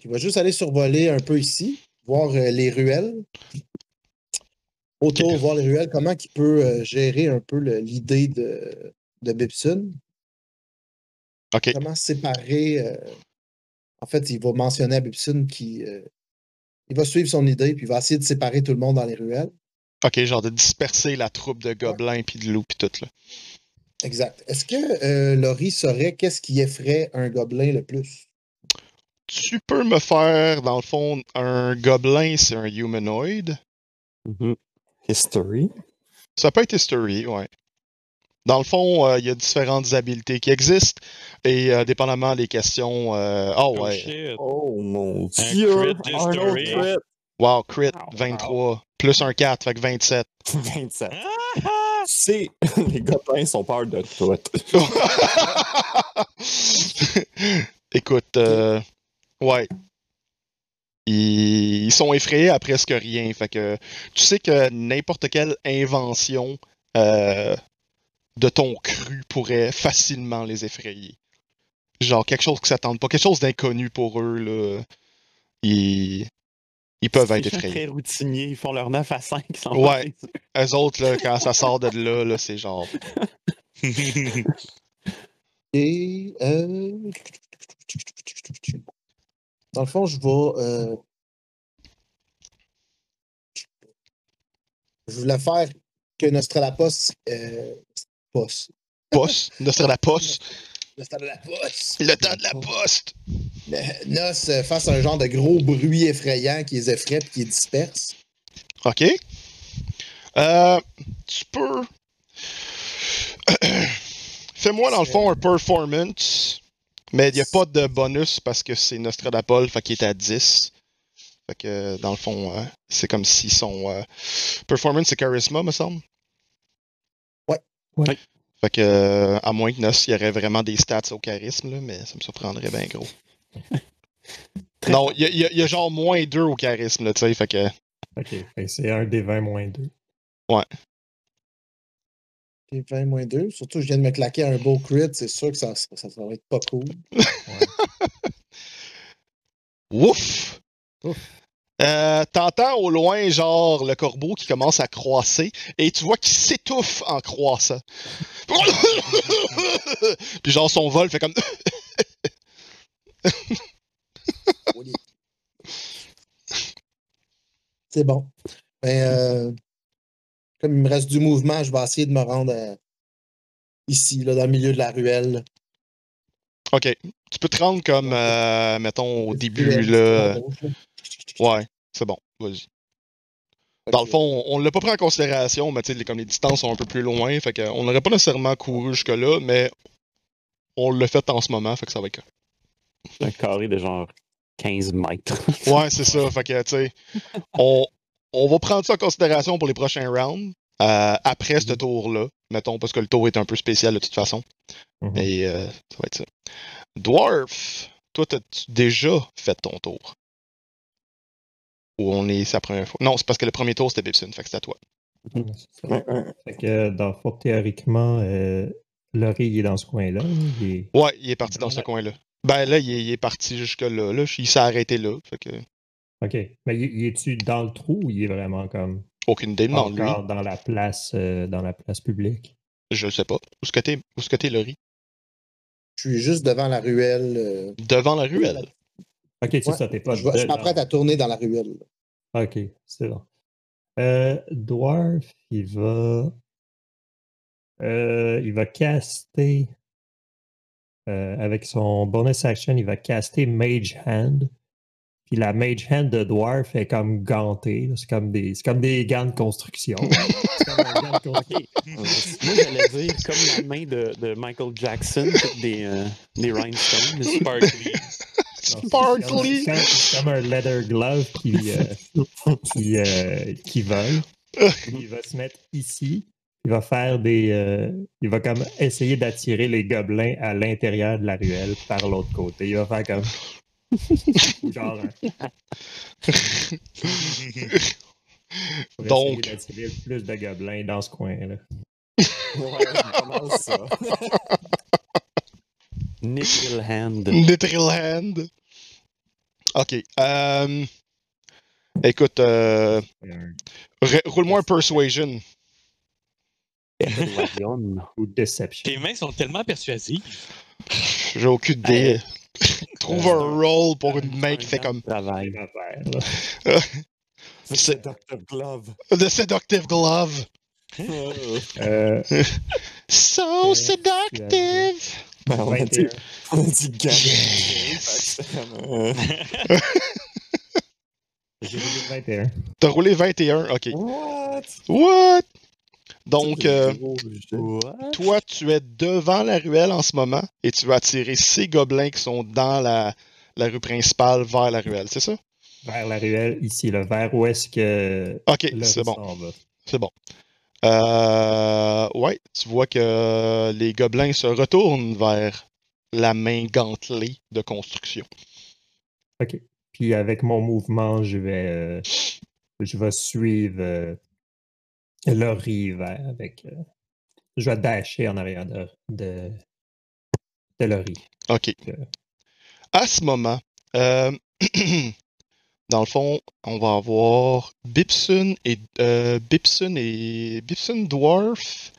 Qu'il va juste aller survoler un peu ici, voir euh, les ruelles. Autour, voir les ruelles, comment il peut euh, gérer un peu l'idée de, de Bibson. Ok. Comment séparer. euh, En fait, il va mentionner à Bibson qu'il il va suivre son idée, puis il va essayer de séparer tout le monde dans les ruelles. Ok, genre de disperser la troupe de gobelins puis de loups puis tout là. Exact. Est-ce que euh, Laurie saurait qu'est-ce qui effraie un gobelin le plus? Tu peux me faire, dans le fond, un gobelin, c'est un humanoid. Mhm. History. Ça peut être history, ouais. Dans le fond, euh, il y a différentes habiletés qui existent et euh, dépendamment des questions. euh, Oh Oh ouais. shit. Oh mon Un dieu! crit Un autre d'history. crit! Wow, crit, Wow. 23. Plus un 4, fait que 27. 27. Ah! C'est. (laughs) Les gobelins sont peur de tout. (laughs) Écoute, euh, ouais. Ils, ils sont effrayés à presque rien. Fait que tu sais que n'importe quelle invention euh, de ton cru pourrait facilement les effrayer. Genre quelque chose qui s'attendent pas, quelque chose d'inconnu pour eux, là. Ils, ils peuvent être effrayés. très routiniers, ils font leur 9 à 5. Ils s'en Ouais. Eux autres, là, quand ça sort de là, là c'est genre. (laughs) Et. euh, Dans le fond, je vais. euh, Je voulais faire que Nostradamus. Euh... Poste. Poste, Nostradamus, Nostradamus. Le temps de la poste. Le- Nos euh, fasse un genre de gros bruit effrayant qui les effraie et qui les disperse. OK. Euh, tu peux. (clears throat) Fais-moi, dans le fond, un performance. Mais il n'y a pas de bonus parce que c'est Nostradapol, fait qu'il est à 10. Fait que, dans le fond, euh, c'est comme si son. euh, performance, c'est charisma, me semble. Ouais. Ouais. Fait que, euh, à moins que Nos, il y aurait vraiment des stats au charisme, là, mais ça me surprendrait bien gros. (laughs) non, il y, a- y y genre moins 2 au charisme, tu sais, fait que. Ok, c'est un des 20 moins 2. Et 20 moins 2. Surtout, je viens de me claquer un beau crit. C'est sûr que ça, ça, ça va être pas cool. (laughs) Ouf! Ouf. Euh, T'entends au loin, genre, le corbeau qui commence à croisser et tu vois qu'il s'étouffe en croissant. (laughs) Puis genre, son vol fait comme... (laughs) C'est bon. Ben, euh, comme il me reste du mouvement, je vais essayer de me rendre euh, ici, là, dans le milieu de la ruelle. ok. Tu peux te rendre comme, euh, mettons, au début, là. Ouais, c'est bon, vas-y. Dans le fond, on, on l'a pas pris en considération, mais tu sais, comme les distances sont un peu plus loin, fait qu'on n'aurait pas nécessairement couru jusque-là, mais on l'a fait en ce moment, fait que ça va être. Un carré de genre 15 mètres. (laughs) Ouais, c'est ça. Fait que, tu sais, on, on va prendre ça en considération pour les prochains rounds. euh, après ce tour-là, mettons, parce que le tour est un peu spécial de toute façon. Mhm. Et euh, ça va être ça. Dwarf, toi, t'as-tu déjà fait ton tour? Ou on est sa première fois? Non, c'est parce que le premier tour, c'était Bibson, fait que c'est à toi. Ouais, ouais. Fait que, dans théoriquement, euh, Laurie, il est dans ce coin-là. Est- Ouais, il est parti dans Dans ce la- coin-là. Ben là, il est, il est parti jusque-là. Là. Il s'est arrêté là. Fait que, OK. Mais il, est-tu dans le trou ou il est vraiment comme aucune idée. Non, lui, encore dans la place euh, dans la place publique? je sais pas. Où est-ce que t'es, où est-ce que t'es, Laurie? Je suis juste devant la ruelle. euh, Devant la ruelle. OK, c'est Ouais, ça, t'es pas je je m'apprête à tourner dans la ruelle. OK, c'est bon. Euh, Dwarf, il va. euh, il va caster. euh, avec son bonus action, il va caster Mage Hand. Puis la Mage Hand de Dwarf est comme gantée. C'est comme des, c'est comme des gants de construction. (laughs) c'est comme un gant de construction. Ok. Moi, j'allais dire comme la main de, de Michael Jackson, des, euh, des rhinestones. Sparkly. Sparkly. comme- C'est comme un leather glove qui, euh, (laughs) qui, euh, qui vole. Il va se mettre ici. Il va faire des. euh, il va comme essayer d'attirer les gobelins à l'intérieur de la ruelle par l'autre côté. Il va faire comme. (laughs) Genre. un- pour Donc. essayer d'attirer le plus de gobelins dans ce coin-là. Ouais, mal ça. (laughs) Nickel Hand. Ok. euh, écoute, euh, r- roule-moi un persuasion. Persuasion. Ou deception. Tes mains sont tellement persuasives. J'ai aucune idée. (laughs) Trouve un roll pour une main qui fait comme Travail. (laughs) C'est Dr. Glove. The Seductive Glove. Euh, (laughs) So Euh, seductive! (laughs) Ben, on a dit, 21. on a dit. Yes. J'ai roulé 21. T'as roulé 21, ok. What? What? Donc, euh. What? toi, tu es devant la ruelle en ce moment et tu vas attirer ces gobelins qui sont dans la, la rue principale vers la ruelle, c'est ça? Vers la ruelle, ici, le vers où est-ce que Ok, c'est bon, c'est bon. Euh, ouais, tu vois que les gobelins se retournent vers la main gantelée de construction. OK. Puis avec mon mouvement, je vais, euh, je vais suivre euh, Laurie vers- avec. euh, je vais dasher en arrière de, de, de Laurie. OK. Euh. À ce moment, euh, (clears throat) dans le fond, on va avoir Bipsun et euh, et Bipsun Dwarf.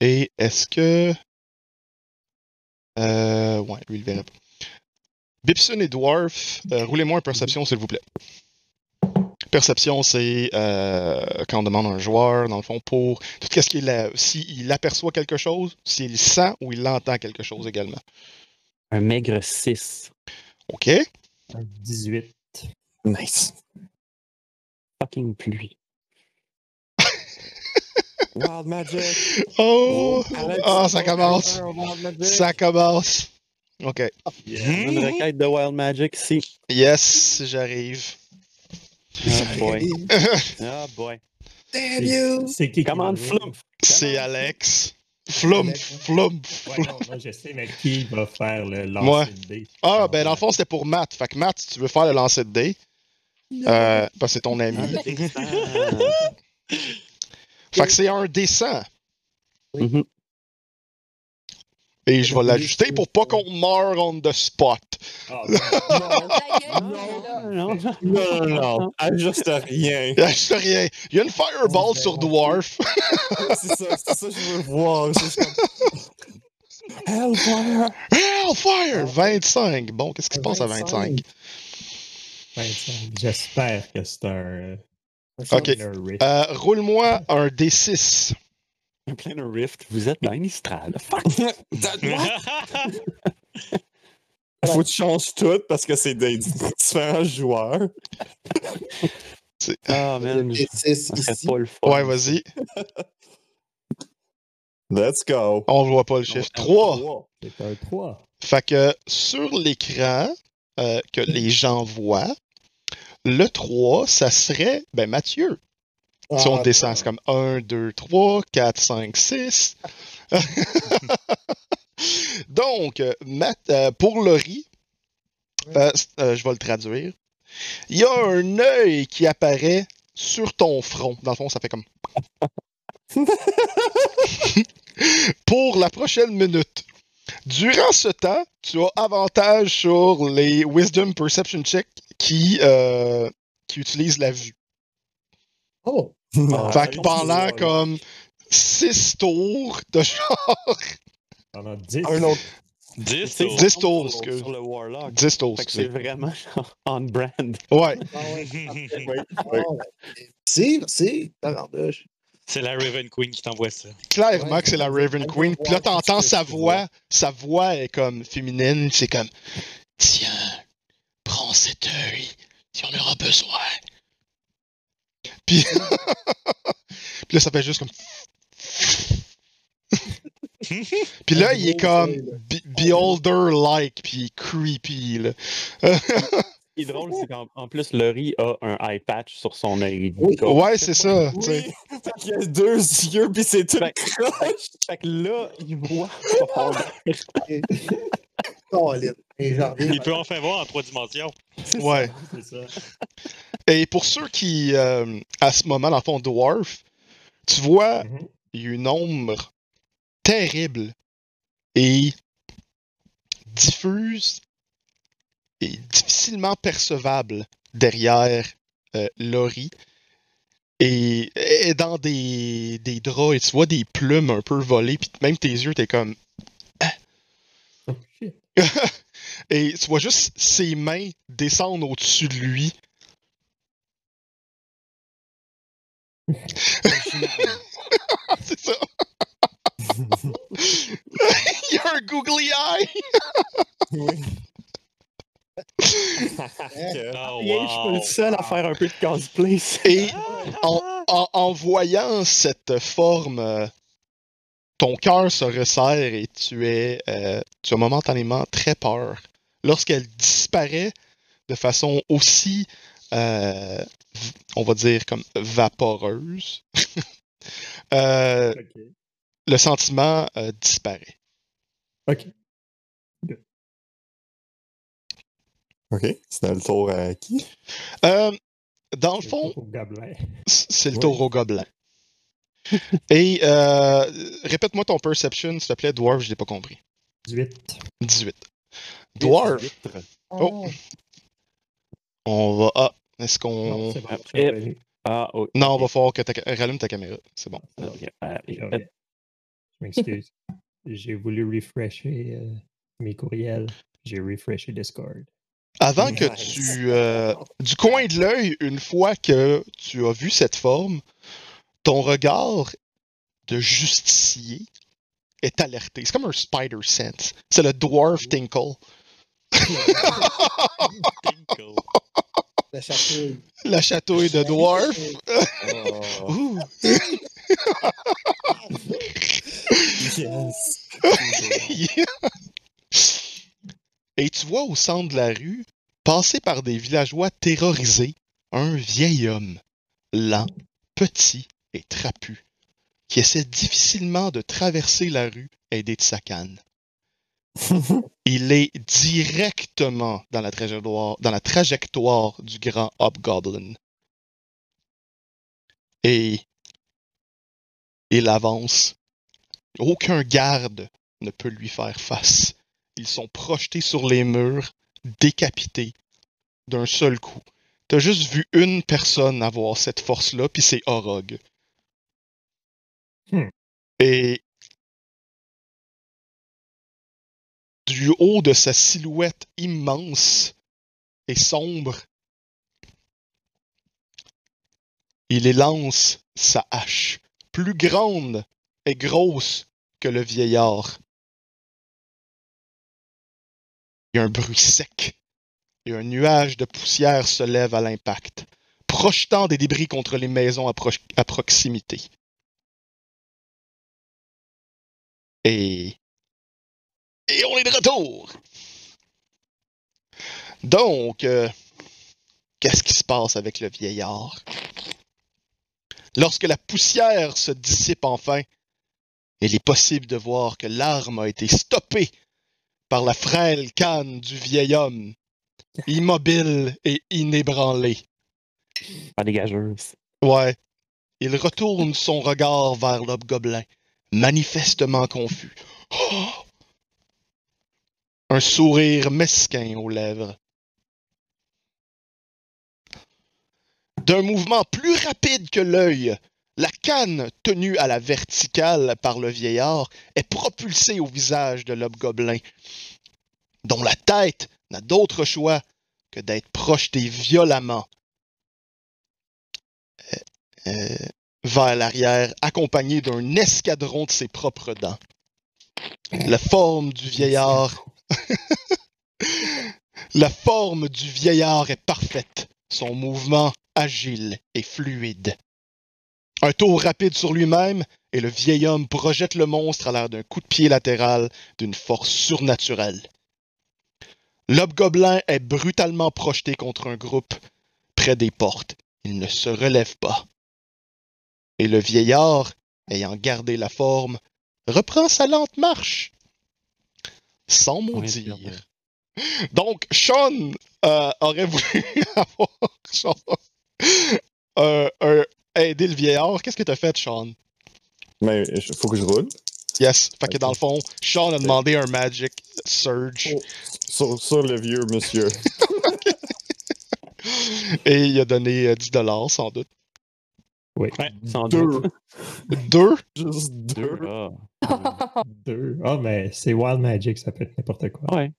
Et est-ce que. Euh, ouais, lui, il verra pas. Bipsun et Dwarf, euh, roulez-moi un perception, s'il vous plaît. Perception, c'est euh, quand on demande à un joueur, dans le fond, pour tout ce qui est là, s'il aperçoit quelque chose, s'il sent ou il entend quelque chose également. Un maigre 6. OK? Un 18. Nice. Fucking pluie. (laughs) Wild Magic. Oh! Alex, Ah, ça commence! Ça commence! OK. Une requête de Wild Magic ici. Yes, j'arrive. Oh boy. Oh (laughs) boy. Damn you! C'est qui jouer? flump. C'est Alex. Flump, flump, Ouais, flump. non, moi je sais, mais qui va faire le lancer de dés? Ah, ben dans le fond, c'était pour Matt. Fait que Matt, si tu veux faire le lancer de dés, euh, parce que c'est ton ami. Ah. (laughs) Fait que c'est un descend. Mhm. Et je vais l'ajuster pour pas qu'on meure on the spot. (laughs) Là. Non, non. Non, non, non. Ajuste rien. (laughs) Je rien. Il y a une fireball sur Dwarf. C'est ça, c'est ça que je veux voir. Hellfire! Hellfire! 25. Bon, qu'est-ce qui se passe à 25? 25. J'espère que c'est un. Ok. un rift. Euh, Roule-moi un D6. Un plein de rift. Vous êtes dans Innistrad. (laughs) Fuck. Faut que tu changes tout parce que c'est des différents joueurs. Ah, man. Ça serait ici. pas le fun. Ouais, vas-y. Let's go. On voit pas le chiffre. 3. C'est un 3. Fait que sur l'écran euh, que les gens voient, le 3, ça serait ben Mathieu. Si on Ah, descend, c'est comme 1, 2, 3, 4, 5, 6. Donc, euh, Matt, euh, pour Laurie, euh, euh, je vais le traduire. Il y a un œil qui apparaît sur ton front. Dans le fond, ça fait comme. (laughs) pour la prochaine minute. Durant ce temps, tu as avantage sur les Wisdom Perception Check qui, euh, qui utilisent la vue. Oh! Ah, (laughs) fait que pendant voilà. comme 6 tours de genre. Pendant 10. Un autre. 10 C'est tours. 10 tours, sur- excuse. Sur le Warlock. 10 tours, Fait que c'est vraiment (laughs) on brand. Ouais. Ah ouais. Oui, Ah ouais. C'est, c'est. C'est la Raven Queen qui t'envoie ça. Clairement Ouais, que c'est la Raven Queen. Puis là, t'entends sa voix. Sa voix est comme féminine. C'est comme Tiens, prends cet œil. Si on aura besoin. Puis, (laughs) Puis là, ça fait juste comme. (laughs) Puis là, il est comme be- Beholder-like, puis creepy, là. Ce qui est drôle, c'est qu'en en plus, Laurie a un eye patch sur son œil. Oui. Ouais, c'est ça. Oui, (laughs) fait qu'il a deux yeux, puis c'est tout Fait- croche. Fait que là, il voit Il peut enfin voir en trois dimensions. Ouais. Ça. Et pour ceux qui, euh, à ce moment, le fond, Dwarf, tu vois, il y a une ombre terrible et diffuse et difficilement percevable derrière euh, Laurie. Et, et dans des, des draps, et tu vois des plumes un peu volées, puis même tes yeux, t'es comme. (laughs) Et tu vois juste ses mains descendre au-dessus de lui. (laughs) C'est ça. (laughs) Il y a un googly eye. oui. oh, ah, wow. je suis le seul à faire un peu de cosplay. Et en, en, en voyant cette forme euh, ton cœur se resserre et tu es, euh, tu as momentanément très peur. Lorsqu'elle disparaît de façon aussi, euh, on va dire, comme vaporeuse, (laughs) euh, le sentiment euh, disparaît. Ok. Ok, c'est le tour à qui? Euh, dans le fond, Au c'est le Oui. taureau gobelin. (laughs) Et euh, répète-moi ton perception, s'il te plaît, Dwarf, je l'ai pas compris. 18. 18. Dwarf, Oh. on va. Ah, est-ce Non, qu'on. c'est bon. Ah. Ah, ok. Non, on va falloir que tu rallumes ta caméra. C'est bon. Allez, Je reviens. Je m'excuse. J'ai voulu refresher euh, mes courriels. J'ai refreshé Discord. Avant que tu. euh, du coin de l'œil, une fois que tu as vu cette forme, ton regard de justicier est alerté. C'est comme un spider sense. C'est le dwarf tinkle. Tinkle. La chatouille. La chatouille de dwarf. Oh, Ouh. yes. Et tu vois au centre de la rue, passé par des villageois terrorisés, un vieil homme, lent, petit et trapu, qui essaie difficilement de traverser la rue aidé de sa canne. (laughs) Il est directement dans la trajectoire, dans la trajectoire du grand Hobgoblin. Et il avance. Aucun garde ne peut lui faire face. Ils sont projetés sur les murs, décapités d'un seul coup. T'as juste vu une personne avoir cette force-là, puis c'est Orog. Hmm. Et du haut de sa silhouette immense et sombre, il élance sa hache, plus grande et grosse que le vieillard. Il y a un bruit sec et un nuage de poussière se lève à l'impact, projetant des débris contre les maisons à, proximité. Et... Et on est de retour! Donc, euh, qu'est-ce qui se passe avec le vieillard? Lorsque la poussière se dissipe enfin, il est possible de voir que l'arme a été stoppée par la frêle canne du vieil homme, immobile et inébranlé. Pas dégageuse. Ouais. Il retourne son regard vers l'hobgoblin, manifestement confus. Oh! Un sourire mesquin aux lèvres. D'un mouvement plus rapide que l'œil, la canne tenue à la verticale par le vieillard est propulsée au visage de l'hobgoblin, dont la tête n'a d'autre choix que d'être projetée violemment euh, vers l'arrière, accompagné d'un escadron de ses propres dents. La forme du vieillard. (laughs) La forme du vieillard est parfaite. Son mouvement agile et fluide. Un tour rapide sur lui-même et le vieil homme projette le monstre à l'air d'un coup de pied latéral d'une force surnaturelle. L'hobgoblin est brutalement projeté contre un groupe près des portes. Il ne se relève pas. Et le vieillard, ayant gardé la forme, reprend sa lente marche. Sans mot On est dire. perdu. Donc, Sean euh, aurait voulu (laughs) avoir genre, euh, un- aider le vieillard. Qu'est-ce que t'as fait, Sean? Mais il faut que je roule. Yes. Fait que dans le fond, Sean a demandé un Magic Surge Oh. Sur, sur le vieux monsieur. (laughs) et il a donné euh, 10$ sans doute. Oui. Ouais, sans Deux. (laughs) Deux? Juste deux. Deux. Ah. (laughs) Deux. Ah, mais c'est Wild Magic, ça peut être n'importe quoi. Ouais.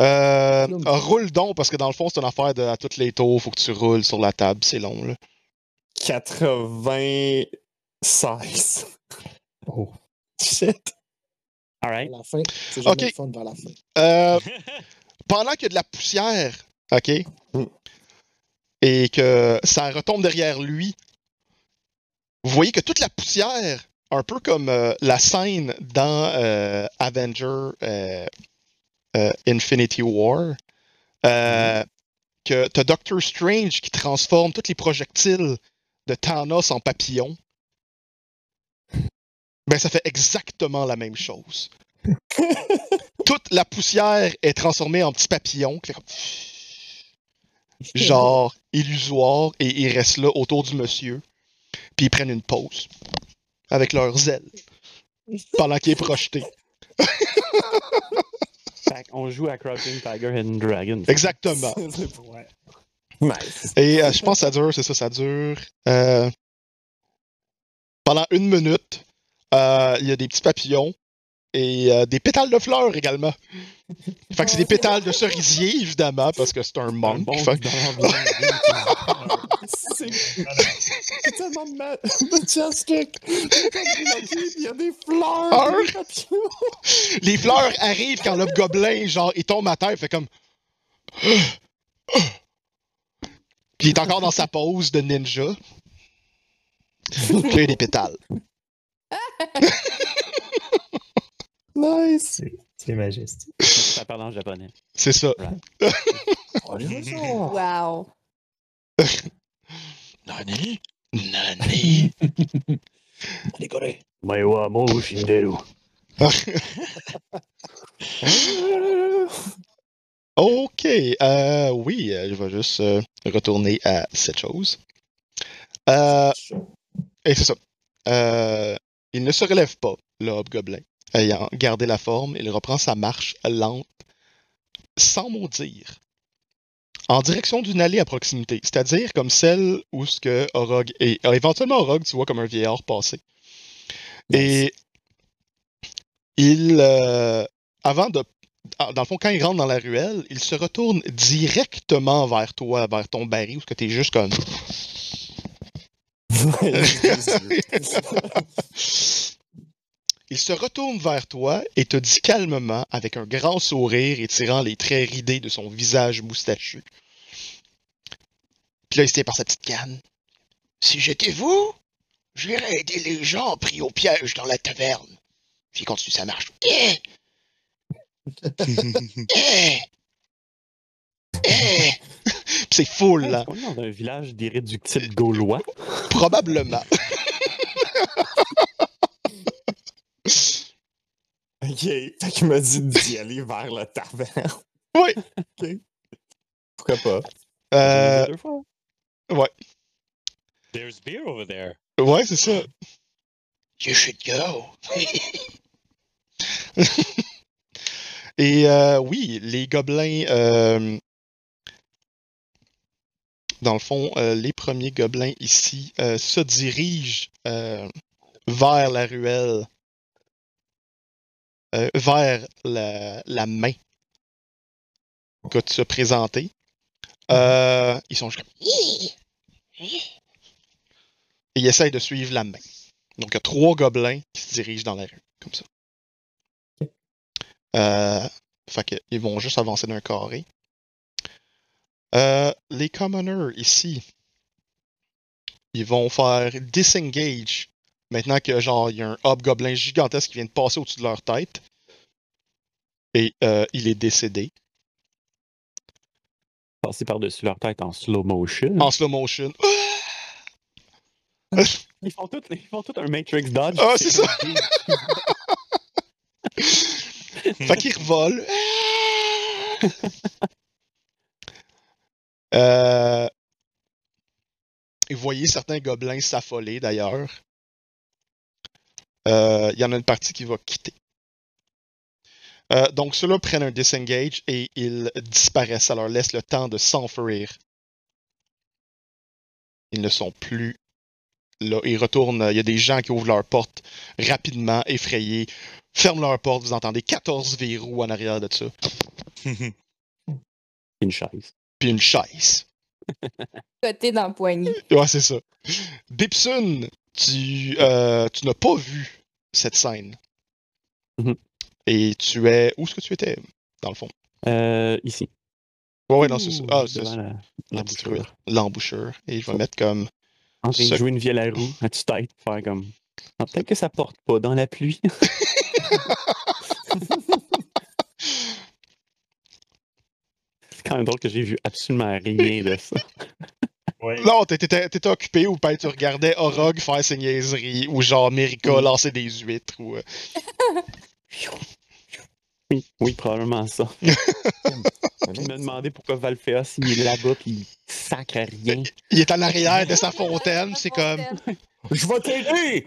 Euh, roule donc, parce que dans le fond, c'est une affaire de à toutes les tours, faut que tu roules sur la table, c'est long. Là. 96. Oh. Shit. All À right. la fin, c'est jamais le fun vers la fin. Euh, (laughs) pendant qu'il y a de la poussière, OK, Mm. Et que ça retombe derrière lui, vous voyez que toute la poussière, un peu comme euh, la scène dans euh, Avenger euh, Infinity War, euh, que t'as Doctor Strange qui transforme tous les projectiles de Thanos en papillons. Ben, ça fait exactement la même chose (laughs) toute la poussière est transformée en petits papillons. Genre illusoire, et ils restent là autour du monsieur. Puis ils prennent une pause avec leurs ailes pendant qu'il est projeté. (laughs) Qu'on joue à Crouching Tiger, Hidden Dragon. Exactement. (laughs) Ouais. nice. Et euh, je pense que ça dure, c'est ça, ça dure. euh, pendant une minute, euh, il y a des petits papillons et euh, des pétales de fleurs également. (laughs) Fait que c'est des pétales de cerisier, évidemment, parce que c'est un Un monk. bon Fait-. (laughs) C'est c'est tellement ma- majestic. Il y a des fleurs. Des. Les fleurs arrivent quand le gobelin, genre, il tombe à terre, il fait comme. Puis il est encore dans sa pose de ninja. (laughs) Puis des pétales. Nice. C'est majestique. (laughs) Ça parle en japonais. C'est ça. (laughs) Wow. (laughs) Nani? Nani? Décoré. Mais wa mo shinderu. Ok, euh, oui, euh, je vais juste euh, retourner à cette chose. Euh, et c'est ça. Euh, il ne se relève pas, le hobgoblin. Ayant gardé la forme, il reprend sa marche lente, sans mot dire, en direction d'une allée à proximité, c'est-à-dire comme celle où ce que Orog est. Alors, éventuellement, Orog, tu vois comme un vieillard passer. Et il, euh, avant de dans le fond, quand il rentre dans la ruelle, il se retourne directement vers toi, vers ton baril, où tu es juste comme. (laughs) (laughs) il se retourne vers toi et te dit calmement, avec un grand sourire et tirant les traits ridés de son visage moustachu. Puis là, il se tient par sa petite canne. Si j'étais vous, j'irais aider les gens pris au piège dans la taverne. Puis il continue sa marche. Eh! (laughs) Eh! Eh! Puis c'est full, là. Est-ce qu'on est dans un village d'irréductibles gaulois? Probablement. (laughs) Ok. Fait qu'il m'a dit d'y aller vers la taverne. (laughs) Oui. Ok. Pourquoi pas? Euh, Deux fois. There's beer over there. ouais, c'est ça. You should go. (laughs) Et euh, oui, les gobelins. euh, dans le fond, euh, les premiers gobelins ici euh, se dirigent euh, vers la ruelle, euh, vers la, la main que tu as présentée. Euh, ils sont juste comme. Et ils essayent de suivre la main. Donc, il y a trois gobelins qui se dirigent dans la rue, comme ça. Euh, fait que, ils vont juste avancer d'un carré. Euh, les commoners ici, ils vont faire disengage. Maintenant que genre il y a un hobgoblin gigantesque qui vient de passer au-dessus de leur tête. Et euh, il est décédé. Passer par-dessus leur tête en slow motion. En slow motion. (gasps) Ils font tout, ils font tout un Matrix Dodge. Ah, c'est ça. (laughs) Fait qu'il revole. (laughs) Euh, vous voyez certains gobelins s'affoler d'ailleurs. Euh, Il y en a une partie qui va quitter. Euh, donc ceux-là prennent un disengage et ils disparaissent. Ça leur laisse le temps de s'enfuir. Ils ne sont plus là. Ils retournent. Il y a des gens qui ouvrent leurs portes rapidement, effrayés, ferment leurs portes. Vous entendez 14 verrous en arrière de ça. (laughs) Une chaise. Puis une chaise. (laughs) Côté dans le poignet. Ouais, c'est ça. Bipsun, tu, euh, tu n'as pas vu cette scène. Mhm. Et tu es. Où est-ce que tu étais, dans le fond? Euh, ici. Ouais, ouais, non, c'est ça. Ah, c'est l'embouchure. L'embouchure. Et je vais mettre comme. En train de Ce- jouer une vieille à roue à tue-tête, faire comme. Ah, Peut-être que ça porte pas dans la pluie. (laughs) C'est quand même drôle que j'ai vu absolument rien de ça. (laughs) Non, t'étais occupé ou peut-être tu regardais Orog faire ses niaiseries ou genre Mérika lancer des huîtres ou. euh, (laughs) Oui, oui, probablement ça. (laughs) Puis me demander pourquoi Valfeos il est là-bas puis il sacre à rien. Il est en arrière de sa fontaine, c'est comme. Je vais t'aider!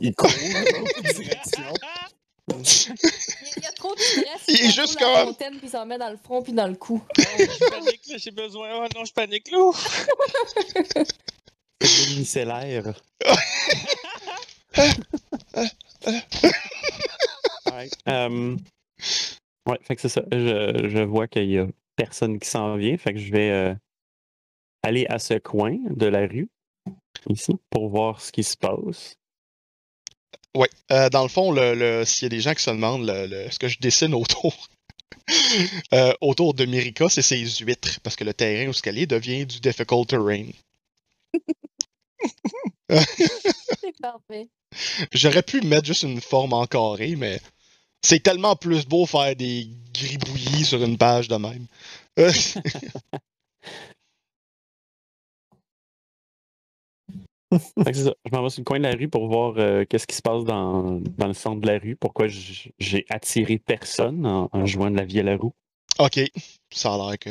Il court dans l'autre (laughs) direction. Il y a trop de stress. Il est juste comme- fontaine, Puis il s'en met dans le front puis dans le cou. Je panique, là, j'ai besoin. Oh non, je panique, là. (laughs) C'est micellaire. (laughs) Ouais, euh, ouais, fait que c'est ça. Je, je vois qu'il y a personne qui s'en vient. Fait que je vais euh, aller à ce coin de la rue, ici, pour voir ce qui se passe. Ouais. Euh, dans le fond, le, le- s'il y a des gens qui se demandent le, le- ce que je dessine autour. (laughs) euh, autour de Mérika, c'est ses huîtres, parce que le terrain où ce qu'elle est devient du difficult terrain. (laughs) C'est parfait. J'aurais pu mettre juste une forme en carré, mais c'est tellement plus beau faire des gribouillis sur une page de même. (laughs) c'est ça. Je m'en vais sur le coin de la rue pour voir euh, qu'est-ce qui se passe dans, dans le centre de la rue. Pourquoi j'ai attiré personne en, en jouant de la vie à la roue. ok, ça a l'air que.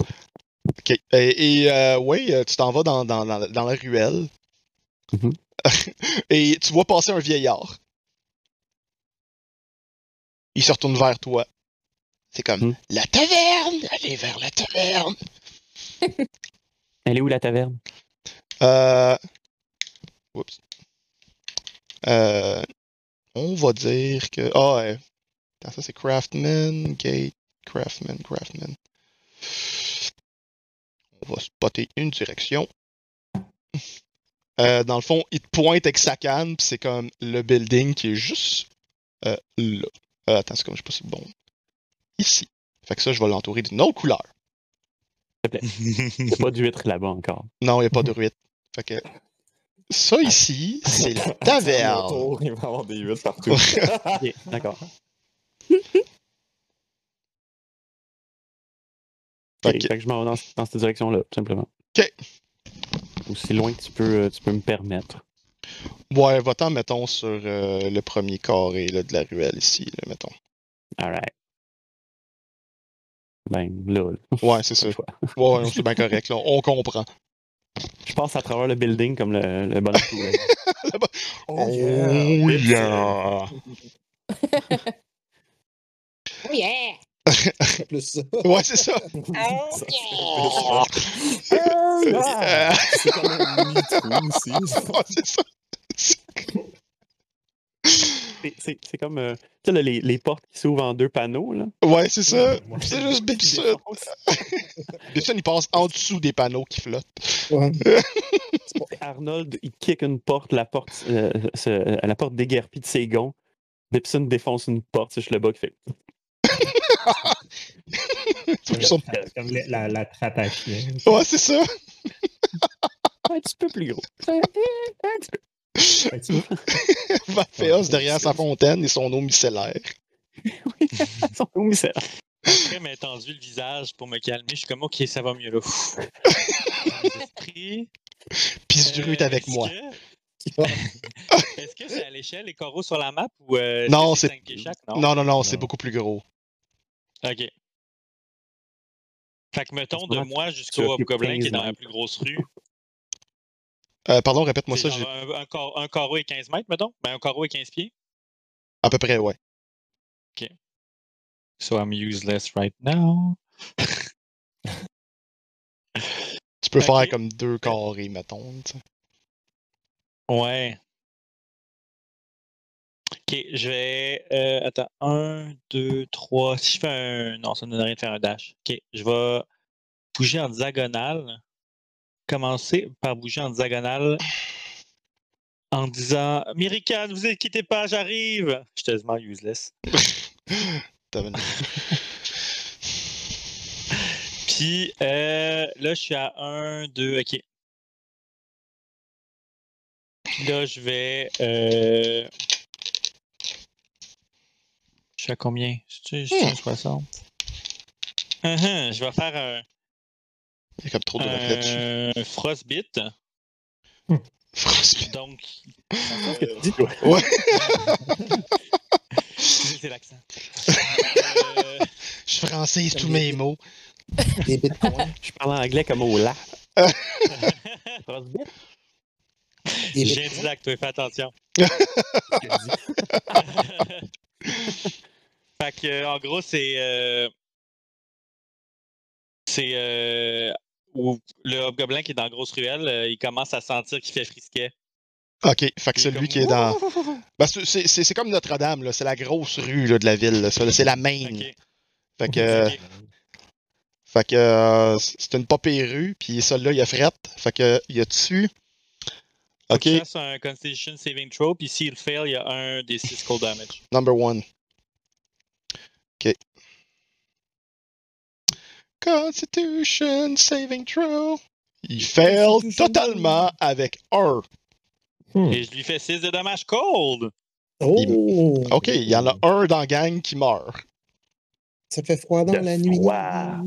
Ok. Et, et, euh, ouais, euh, tu t'en vas dans, dans, dans, dans la ruelle. Mhm. (laughs) et tu vois passer un vieillard. Il se retourne vers toi. C'est comme Mhm. la taverne! Allez vers la taverne! (laughs) Elle est où la taverne? Euh. Oups. Euh. On va dire que. Ah, ouais. Attends, ça c'est Craftman, Gate, Craftman, Craftman. On va spotter une direction. Euh, dans le fond, il te pointe avec sa canne, pis c'est comme le building qui est juste euh, là. Euh, attends, c'est comme je sais pas si c'est bon. Ici. Fait que ça, je vais l'entourer d'une autre couleur. Il n'y a pas d'huître là-bas encore. Non, il n'y a pas de ruite. Fait que. Ça ici, (laughs) c'est la taverne. Il va y avoir des huîtres partout. (laughs) Ok, d'accord. (laughs) Fait que- fait que je m'en vais dans, dans cette direction-là, tout simplement. Ok. Aussi loin que tu peux, euh, tu peux me permettre. Ouais, va-t'en, mettons, sur euh, le premier carré là, de la ruelle ici, là, mettons. Alright. Ben, là, là, Ouais, c'est ça. Ouais, ouais, c'est bien correct, là. On comprend. Je passe à travers le building comme le, le bonhomme poulet. (laughs) Oh yeah! (laughs) Oh yeah! C'est plus ça. (laughs) Ouais, c'est ça. Euh, C'est comme un aussi. ouais, c'est ça. C'est- comme euh, tu sais, là, les, les portes qui s'ouvrent en deux panneaux. Là. Ouais, c'est ça. C'est juste Bibson. Bibson, il passe en dessous des panneaux qui flottent. Ouais. (laughs) Arnold, il kick une porte, la porte, euh, se- la porte déguerpie de ses gonds. Bipson défonce une porte, c'est juste le bas qui fait. (laughs) Comme la, la, la trappe à chien. Ouais, c'est ça. (laughs) Un petit peu plus gros. Un petit peu. (laughs) Vaphéos derrière sa fontaine et son eau micellaire. (laughs) Son eau micellaire. Après m'être tendu le visage pour me calmer, je suis comme, ok, ça va mieux là. Du Euh, avec est-ce moi. que- (laughs) Est-ce que c'est à l'échelle les carreaux sur la map ou euh, Non, c'est-? Non, non, non, c'est beaucoup plus gros. Ok. Fait que mettons de moi jusqu'au Hobgoblin qui est 15 dans la plus grosse rue. Euh, pardon, répète-moi ça, un, un, car- un carreau et 15 mètres, mettons? Ben, un carreau et 15 pieds. à peu près, ouais. So I'm useless right now. (laughs) Tu peux Ok. faire comme deux carrés, mettons. Ouais. Ok, je vais. euh, attends, 1, 2, 3. Si je fais un. Non, ça ne donne rien de faire un dash. Ok, je vais bouger en diagonale. Commencer par bouger en diagonale en disant Mirican, vous inquiétez pas, j'arrive. Je suis tellement useless. (laughs) (laughs) Puis euh, là, je suis à 1, 2, ok. Puis là, je vais. euh, Je suis à combien? Je suis à 60. Uhum, je vais faire un, Il y a comme trop de reflets dessus. un frostbite. (laughs) Frostbite. Donc, Qu'est-ce que tu dis, toi? Ouais. c'est l'accent. Euh, (laughs) Je francise tous mes mots. Des bitcoins. Je parle anglais comme au là. (laughs) Frostbite? Des J'ai dit là que tu fais attention. fait que, euh, en gros, c'est. euh, c'est. euh, où le hobgoblin qui est dans la grosse ruelle, euh, il commence à sentir qu'il fait frisquet. Ok, fait que celui comme, qui est dans. Ben, c'est- c'est c'est- c'est comme Notre-Dame. C'est la grosse rue là, de la ville. C'est la main. Fait que, fait que euh, c'est une popée rue, puis celle-là, il a frette. Fait que, il y a dessus. Ok, fasse un Constitution Saving Throw, puis s'il fail, il y a un des 6 cold damage. number one. Ok. Constitution saving throw. Il fail totalement avec un. Hmm. Et je lui fais 6 de dommages cold! Oh! Ok, il y en a un dans la gang qui meurt. Ça fait froid dans De la nuit. froid.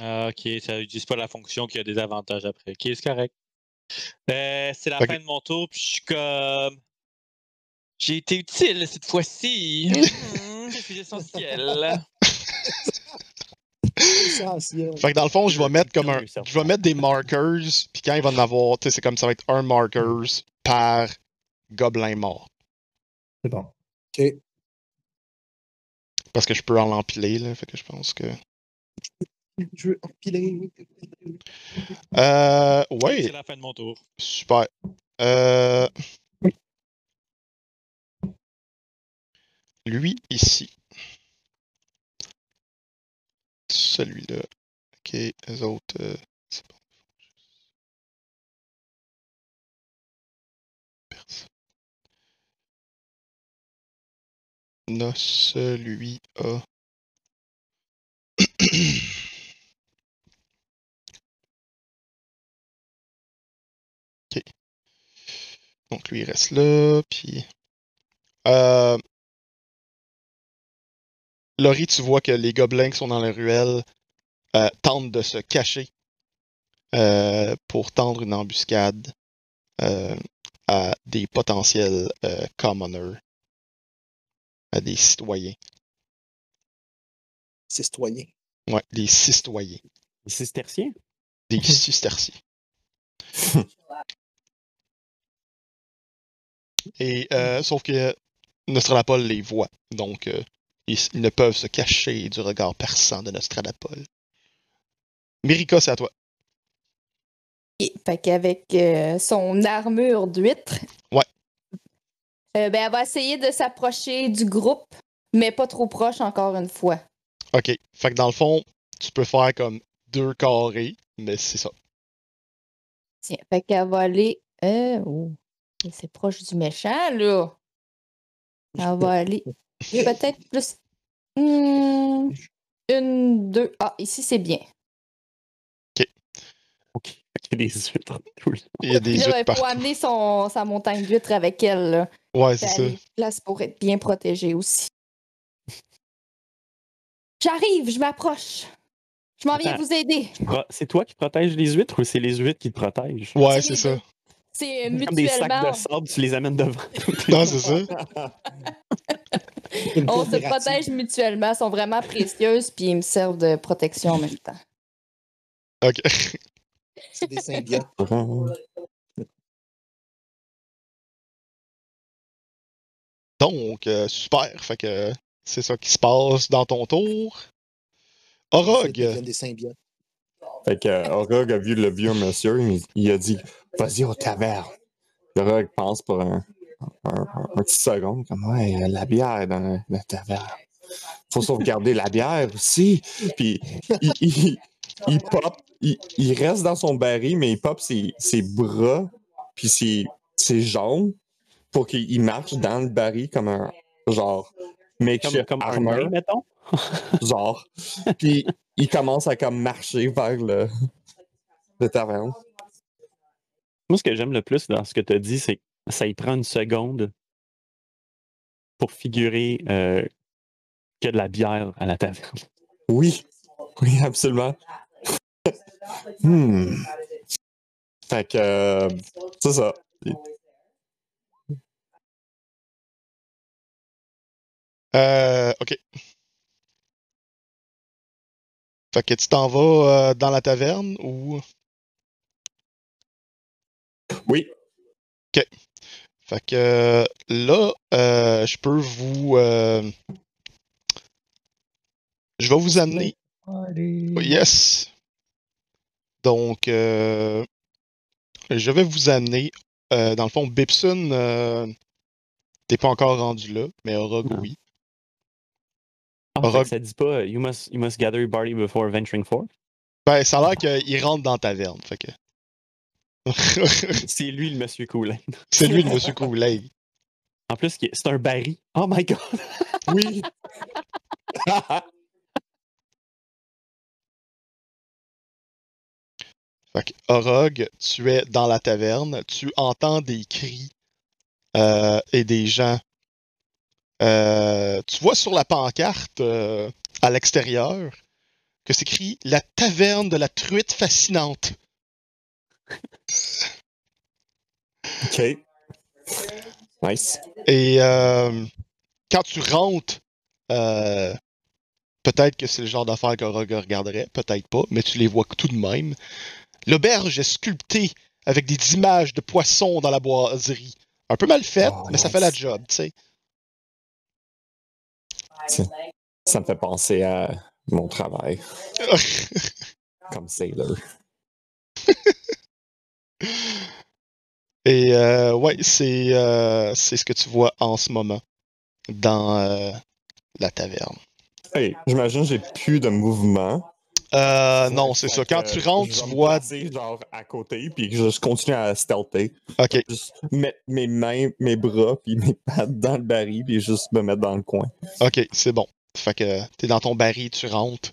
Ah, ok, ça n'utilise pas la fonction qui a des avantages après. Ok, c'est correct. Euh, c'est la fin de mon tour, puis je suis comme. J'ai été utile cette fois-ci. (laughs) Essentiel. Essentiel. Fait que dans le fond, je vais mettre comme un. Je vais mettre des markers, puis quand il va en avoir, tu sais, c'est comme ça va être un markers par gobelin mort. C'est bon. Ok. Parce que je peux en l'empiler, là. Fait que je pense que. Je veux empiler. Euh. C'est Ouais, la fin de mon tour. super. Euh. Lui, ici. Celui-là. Ok, les autres. euh, c'est bon. Personne. Là, celui a. (coughs) ok. Donc lui il reste là, puis. Euh... Laurie, tu vois que les gobelins qui sont dans la ruelle euh, tentent de se cacher euh, pour tendre une embuscade euh, à des potentiels euh, commoners, à des citoyens. C'est citoyen. Ouais, des citoyens, Les cisterciens? des (laughs) cisterciens. (laughs) Et euh, sauf que Nostradapol les voit, donc euh, ils, ne peuvent se cacher du regard perçant de Nostradapol. Mirika, c'est à toi. Fait qu'avec euh, son armure d'huître, Ouais. euh, ben, elle va essayer de s'approcher du groupe, mais pas trop proche encore une fois. Ok. Fait que dans le fond, tu peux faire comme deux carrés, mais c'est ça. Tiens, fait qu'elle va aller. Euh, oh, c'est proche du méchant, là. Elle va (laughs) aller peut-être plus. Hmm, une, deux. Ah, ici, c'est bien. Ok. (laughs) Il y a des huîtres Il y a des huîtres il faut amener son, sa montagne d'huîtres avec elle. Là. Ouais, c'est ça. place pour être bien protégée aussi. (laughs) J'arrive, je m'approche. Je m'en viens vous aider. C'est toi qui protèges les huîtres ou c'est les huîtres qui te protègent? Ouais, C'est ça. C'est euh, C'est comme des sacs mutuellement. de sable, tu les amènes devant. Non, c'est ça. (laughs) On se protège mutuellement. Elles sont vraiment précieuses, puis ils me servent de protection en même temps. Ok. (laughs) C'est des symbiotes. (laughs) Donc, euh, super. Fait que c'est ça qui se passe dans ton tour. Orog. Des symbiotes. Fait que euh, Orog a vu le vieux monsieur, il, il a dit Vas-y au taverne. Orog pense pour un, un, un- un petit second, comme Ouais, euh, la bière dans la, taverne. Faut sauvegarder la bière aussi. Puis il, il- il pop, il, il reste dans son baril, mais il pop ses, ses bras puis ses, ses jambes pour qu'il marche dans le baril comme un genre Comme, makeshift comme un armor, nain, mettons? (laughs) genre. Puis il commence à comme marcher vers le, le taverne. Moi, ce que j'aime le plus dans ce que tu as dit, c'est que ça y prend une seconde pour figurer euh, qu'il y a de la bière à la taverne. Oui, oui, absolument. Hmm. Fait que euh, c'est ça. Euh, ok. Fait que tu t'en vas euh, dans la taverne ou? Oui. Fait que là, euh, je peux vous. euh, je vais vous amener. Oh, Yes. Donc, euh, je vais vous amener. euh, dans le fond, Bipson, euh, t'es pas encore rendu là, mais Orog, oui. Ah, fait Rock. ça dit pas you must, you must gather your party before venturing forth? Ben, ça a l'air qu'il rentre dans la taverne. Fait que. C'est lui le monsieur Coolin. (laughs) C'est lui, le monsieur Kool-Aid. En plus, c'est un baril. Oh my god! (laughs) Oui. (laughs) Fait que, Orog, tu es dans la taverne, tu entends des cris euh, et des gens. Euh, tu vois sur la pancarte euh, à l'extérieur que c'est écrit La taverne de la truite fascinante. OK. Nice. Et euh, quand tu rentres, euh, peut-être que c'est le genre d'affaire qu'Orog regarderait, peut-être pas, mais tu les vois tout de même. L'auberge est sculptée avec des images de poissons dans la boiserie. Un peu mal faite, Oh, mais ça fait la job, tu sais. Ça me fait penser à mon travail (laughs) comme sailor. (laughs) Et euh, ouais, c'est euh, c'est ce que tu vois en ce moment dans euh, la taverne. Hey, j'imagine que j'ai plus de mouvement. Euh, non, c'est ça. Quand tu rentres, je tu me vois. genre à côté, puis que je continue à stealther. Ok, Juste mettre mes mains, mes bras, puis mes (laughs) pattes dans le baril, puis juste me mettre dans le coin. ok, c'est bon. Fait que t'es dans ton baril, tu rentres,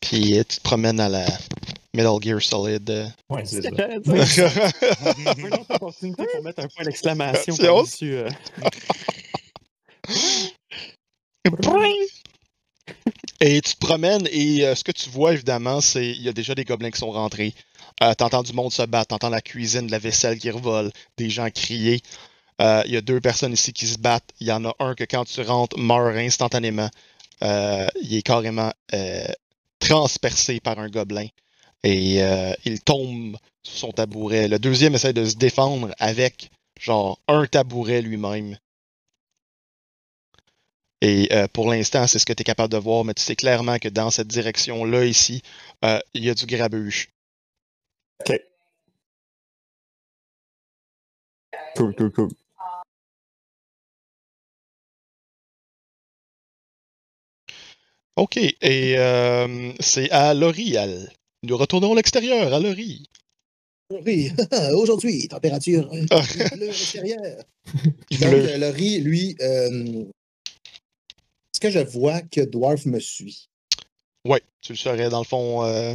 puis euh, tu te promènes à la Metal Gear Solid. euh. Ouais, c'est ça. J'allais dire, Une autre opportunité pour mettre un point d'exclamation euh, Et tu te promènes et euh, ce que tu vois évidemment, c'est il y a déjà des gobelins qui sont rentrés. Euh, t'entends du monde se battre, t'entends la cuisine, de la vaisselle qui revole, des gens crier. Euh, Il y a deux personnes ici qui se battent. Il y en a un que quand tu rentres meurt instantanément. Euh, il est carrément euh, transpercé par un gobelin et euh, il tombe sur son tabouret. Le deuxième essaie de se défendre avec genre un tabouret lui-même. Et euh, pour l'instant, c'est ce que tu es capable de voir, mais tu sais clairement que dans cette direction-là, ici, euh, il y a du grabuge. OK. Cool, cool, cool. OK, et euh, c'est à L'Oréal. Nous retournons à l'extérieur, à Laurie. (laughs) Oui, aujourd'hui, température euh, Ah. bleue (laughs) Donc, euh, Laurie, lui, euh, est-ce que je vois que Dwarf me suit? Ouais, tu le saurais dans le fond. euh,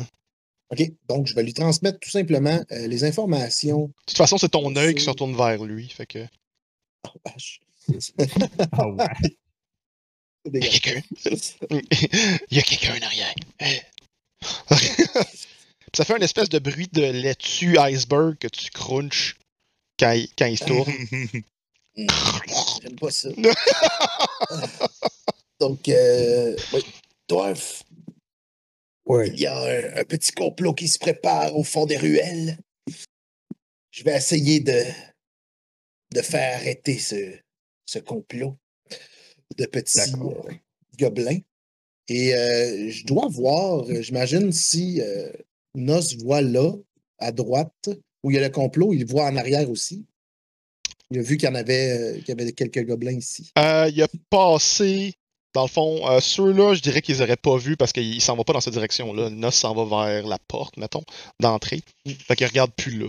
OK, donc je vais lui transmettre tout simplement euh, les informations. De toute façon, c'est ton œil qui se retourne vers lui. Fait que. Oh, vache. (laughs) Ouais. C'est Il y a quelqu'un. Il y a quelqu'un en arrière. (laughs) Ça fait un espèce de bruit de laitue iceberg que tu crunches quand il, quand il se tourne. Hmm, J'aime pas ça. (laughs) Donc, euh, oui. Dwarf, il y a un, un petit complot qui se prépare au fond des ruelles. Je vais essayer de, de faire arrêter ce, ce complot de petits euh, gobelins. Et euh, je dois voir, euh, j'imagine, si euh, Nos voit là, à droite, où il y a le complot, il voit en arrière aussi. Il a vu qu'il y en avait, qu'il y avait quelques gobelins ici. Euh, il a passé Dans le fond, ceux-là, je dirais qu'ils auraient pas vu parce qu'ils s'en vont pas dans cette direction-là. Nos s'en va vers la porte, mettons, d'entrée. Fait qu'ils regardent plus là.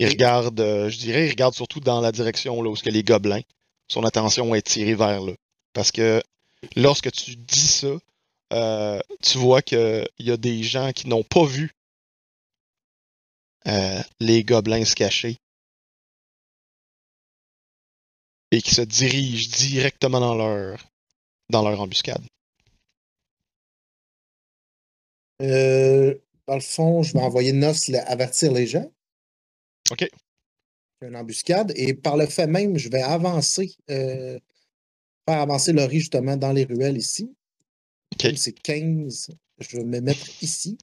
Regardent, euh, je dirais, ils regardent surtout dans la direction là où que les gobelins. Son attention est tirée vers là. Parce que lorsque tu dis ça, euh, tu vois qu'il y a des gens qui n'ont pas vu euh, les gobelins se cacher et qui se dirigent directement dans leur dans leur embuscade. Euh, dans le fond, je vais envoyer la- avertir les gens. OK. Une embuscade. Et par le fait même, je vais avancer, euh, faire avancer Laurie justement dans les ruelles ici. C'est 15. Je vais me mettre ici.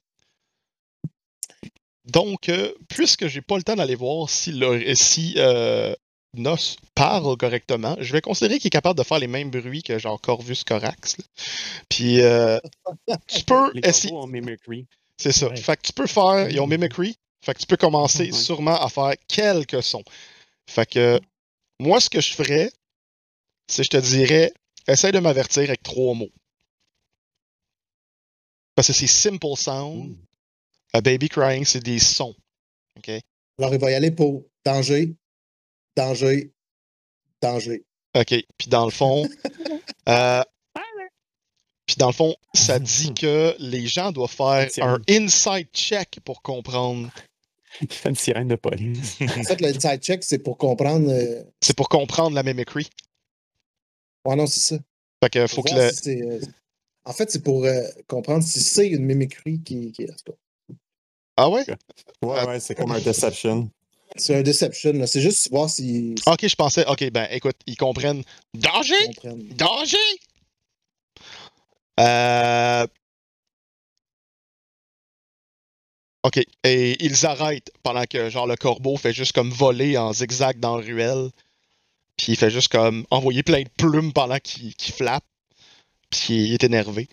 Donc, euh, puisque j'ai pas le temps d'aller voir si, le, si euh, Nos parle correctement, je vais considérer qu'il est capable de faire les mêmes bruits que genre Corvus Corax. là. Puis, euh, tu (laughs) peux Les essayer. corbeaux ont mimicry. C'est ça. Ouais. Fait que tu peux faire. Ils ont mimicry. Fait que tu peux commencer Ouais. sûrement à faire quelques sons. Fait que moi, ce que je ferais, c'est je te dirais, essaye de m'avertir avec trois mots. Parce que c'est simple sound. Mm. A baby crying, c'est des sons. OK? Alors, il va y aller pour danger, danger, danger. OK. Puis dans le fond, (laughs) euh, puis dans le fond, ça (laughs) dit que les gens doivent faire un un- inside check pour comprendre. (laughs) Il fait une sirène de police. En fait, le inside check, c'est pour comprendre. euh, C'est pour comprendre la mimicry. Ouais, non, c'est ça. Fait que Faut que le. si euh, En fait, c'est pour euh, comprendre si c'est une mimicry qui, qui est là. Ah ouais? Ouais, ouais, c'est comme un deception. C'est un deception. là. C'est juste voir s'ils Ok, je pensais. Ok, ben écoute, ils comprennent. Danger! comprennent. Danger! Euh... Ok, et ils arrêtent pendant que genre le corbeau fait juste comme voler en zigzag dans la ruelle. Puis il fait juste comme envoyer plein de plumes pendant qu'il qu'il flappe. Puis il est énervé.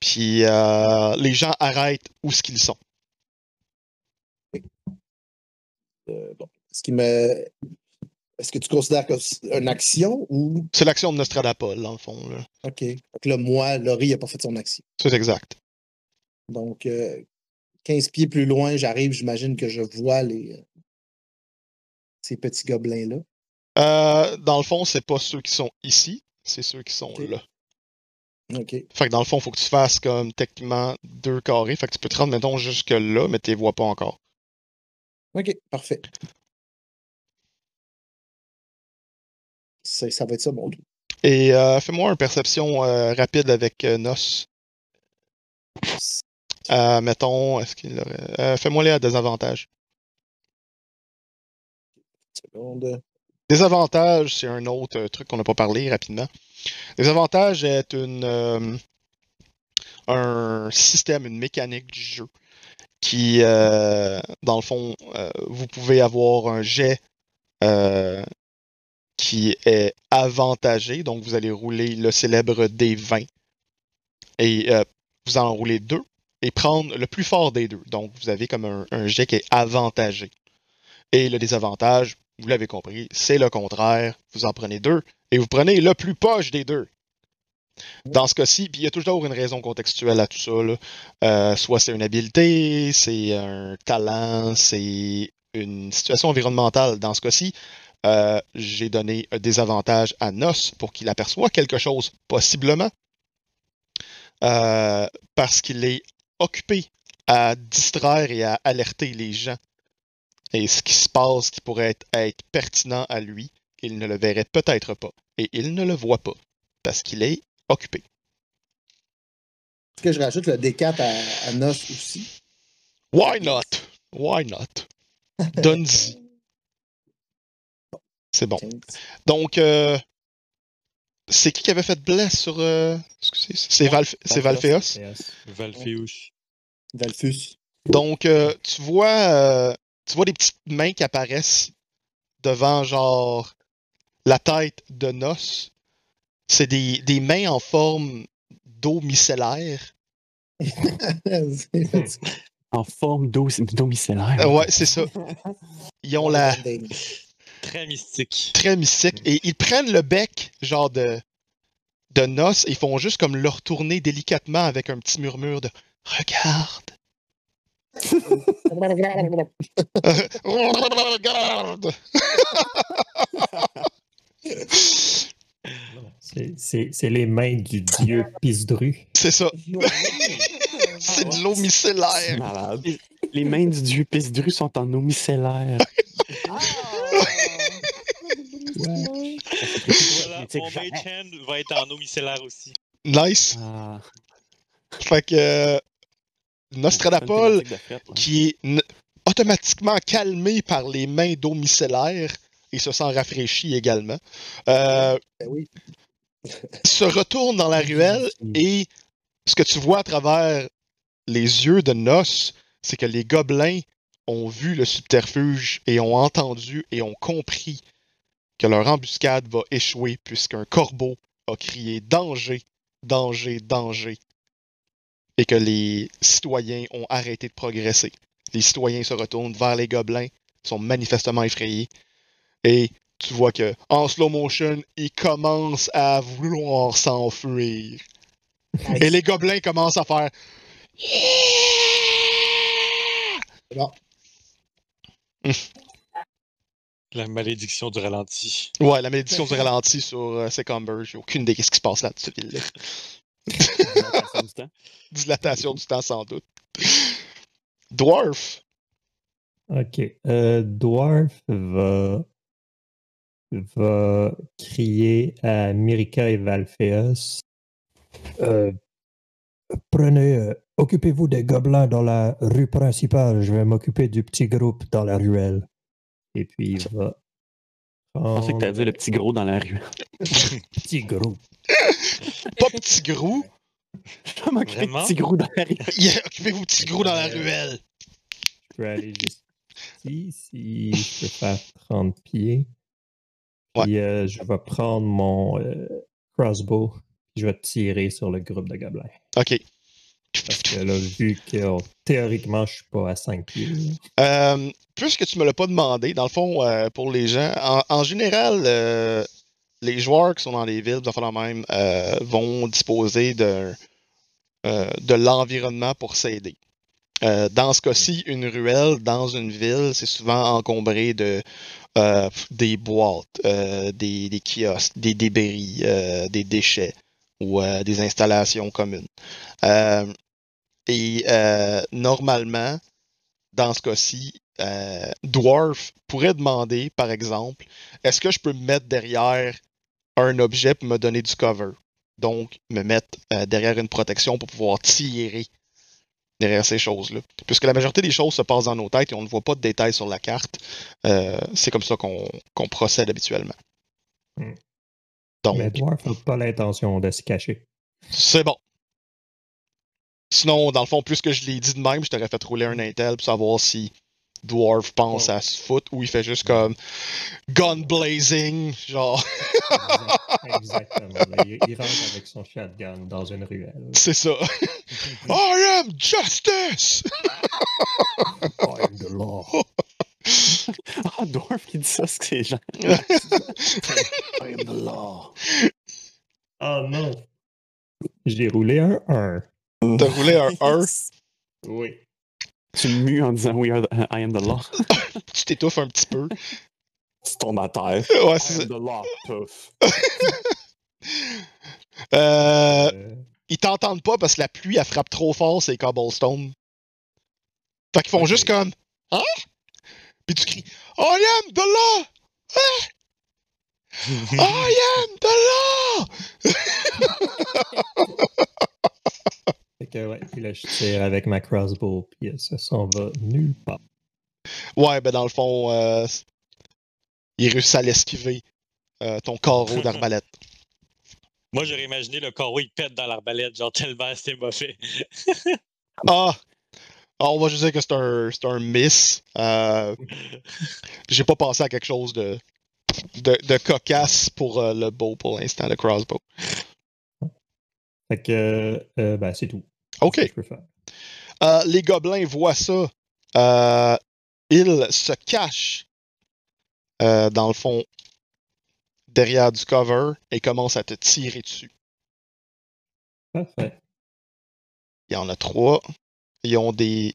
Puis euh, les gens arrêtent où ce qu'ils sont. Euh, bon. Est-ce me. Est-ce que tu considères que c'est une action ou? C'est l'action de Nostradapol, dans le fond. là. OK. Donc là, moi, Laurie n'a pas fait son action. C'est exact. Donc, euh, 15 pieds plus loin, j'arrive, j'imagine que je vois les, euh, ces petits gobelins-là. Euh, dans le fond, c'est pas ceux qui sont ici, c'est ceux qui sont là. OK. Fait que dans le fond, faut que tu fasses comme techniquement deux carrés. Fait que tu peux te rendre, mettons, jusque là, mais tu les vois pas encore. OK, parfait. Ça, ça va être ça, mon. Et euh, fais-moi une perception euh, rapide avec euh, Nos. Mettons, est-ce qu'il aurait. fais-moi les à désavantage. Seconde. Désavantage, c'est un autre euh, truc qu'on n'a pas parlé rapidement. Désavantage est une, euh, un système, une mécanique du jeu qui, euh, dans le fond, vous pouvez avoir un jet qui est avantagé. Donc, vous allez rouler le célèbre D20 et vous en roulez deux et prendre le plus fort des deux. Donc, vous avez comme un, un jet qui est avantagé. Et le désavantage, vous l'avez compris, c'est le contraire. Vous en prenez deux et vous prenez le plus poche des deux. Dans ce cas-ci, puis il y a toujours une raison contextuelle à tout ça. Euh, soit c'est une habileté, c'est un talent, c'est une situation environnementale. Dans ce cas-ci, euh, j'ai donné un désavantage à Nos pour qu'il aperçoive quelque chose, possiblement, euh, parce qu'il est occupé à distraire et à alerter les gens et ce qui se passe qui pourrait être, être pertinent à lui, il ne le verrait peut-être pas. Et il ne le voit pas, parce qu'il est occupé. Est-ce que je rajoute le D4 à, à Nos aussi? Why not? Why not? Donne-y. C'est bon. 15. Donc, euh, c'est qui qui avait fait bless sur. euh, excusez, c'est Valf-. Valphéus. Valfus. Donc, euh, tu vois, euh, tu vois des petites mains qui apparaissent devant, genre, la tête de Nos. C'est des, des mains en forme d'eau micellaire. (laughs) En forme d'eau d'eau micellaire. Euh, ouais, c'est ça. (laughs) Ils ont la Très mystique. très mystique et ils prennent le bec, genre de de noces et ils font juste comme le retourner délicatement avec un petit murmure de Regarde. Regarde. C'est- les mains du dieu Pisdru. C'est ça. (laughs) C'est de l'eau micellaire. Les mains du dieu Pisdru sont en eau micellaire. Ah! Voilà, Critique mon. Mage Hand va être en eau micellaire aussi. Nice. Ah, Fait que euh, Nostradapol, qui est automatiquement calmé par les mains d'eau micellaire et se sent rafraîchi également, euh, Ben oui. se retourne dans la ruelle et ce que tu vois à travers les yeux de Nos, c'est que les gobelins ont vu le subterfuge et ont entendu et ont compris que leur embuscade va échouer puisqu'un corbeau a crié danger, danger, danger et que les citoyens ont arrêté de progresser. Les citoyens se retournent vers les gobelins, sont manifestement effrayés et tu vois que en slow motion, ils commencent à vouloir s'enfuir. Et les gobelins commencent à faire Bon. (laughs) La malédiction du ralenti. Ouais, la malédiction du ralenti sur euh, Secumber. J'ai aucune idée de ce qui se passe là, cette ville-là. Dilatation du temps. Dilatation du temps, sans doute. Dwarf. Ok. Euh, Dwarf va, va crier à Mirika et Valpheus. Euh, prenez, euh, occupez-vous des gobelins dans la rue principale. Je vais m'occuper du petit groupe dans la ruelle. Et puis il va. Je pensais que t'allais dire le petit gros dans la rue. (laughs) petit groupe. Pas petit grou. Je vais m'occuper de petit gros dans la rue. Yeah, Occupez-vous petit grou dans la ruelle. Je peux aller juste ici, si je peux faire 30 pieds. Ouais. Puis euh, je vais prendre mon euh, crossbow. Je vais tirer sur le groupe de gobelins. Ok. Parce que là, vu que oh, théoriquement, je suis pas à 5 pieds. Euh, puisque tu me l'as pas demandé, dans le fond, euh, pour les gens, en, général, euh, les joueurs qui sont dans les villes, de même, euh, vont disposer de, euh, de l'environnement pour s'aider. Euh, dans ce cas-ci, une ruelle dans une ville, c'est souvent encombré de euh, des boîtes, euh, des, des kiosques, des débris, euh, des déchets ou euh, des installations communes. Euh, et euh, normalement, dans ce cas-ci, Dwarf pourrait demander, par exemple, est-ce que je peux me mettre derrière un objet pour me donner du cover? Donc, me mettre derrière une protection pour pouvoir tirer derrière ces choses-là. Puisque la majorité des choses se passent dans nos têtes et on ne voit pas de détails sur la carte, c'est comme ça qu'on qu'on procède habituellement. Hmm. Donc, Mais Dwarf n'a pas l'intention de se cacher. c'est bon. Sinon, dans le fond, plus que je l'ai dit de même, je t'aurais fait rouler un intel pour savoir si Dwarf pense à se foutre ou il fait juste comme gun blazing, genre, Exact- Exactement. là. (laughs) Il, il rentre avec son shotgun dans une ruelle. c'est ça. (laughs) I am justice! I'm the law. (laughs) (laughs) Ah, Dwarf qui dit ça, c'est que c'est gens. I am the law. Oh non! J'ai roulé un 1. T'as roulé un (laughs) 1, Oui. Tu me mues en disant We are the- I am the law. (laughs) tu t'étouffes un petit peu. Tu tombes à terre. Ouais, I c'est ça. am the law, puff. Euh, Euh, ils t'entendent pas parce que la pluie, elle frappe trop fort ces cobblestones. Fait qu'ils font juste comme Hein? Puis tu cries I am the law! Hein? (laughs) I am the law! fait que, ouais, puis là, je tire avec ma crossbow, puis ça s'en va nulle part. Ouais, ben dans le fond, euh, il réussit à l'esquiver. euh, ton carreau d'arbalète. (laughs) Moi, j'aurais imaginé le carreau, il pète dans l'arbalète, genre tellement c'était mauvais. Ah! Ah, on va juste dire que c'est un, c'est un miss. Euh, (laughs) J'ai pas pensé à quelque chose de, de, de cocasse pour euh, le bow pour l'instant, le crossbow. Fait que, euh, ben, c'est tout. Ok. ce que Je peux faire? Les gobelins voient ça. Ils se cachent, dans le fond, derrière du cover et commencent à te tirer dessus. Parfait. Il y en a trois. Ils ont des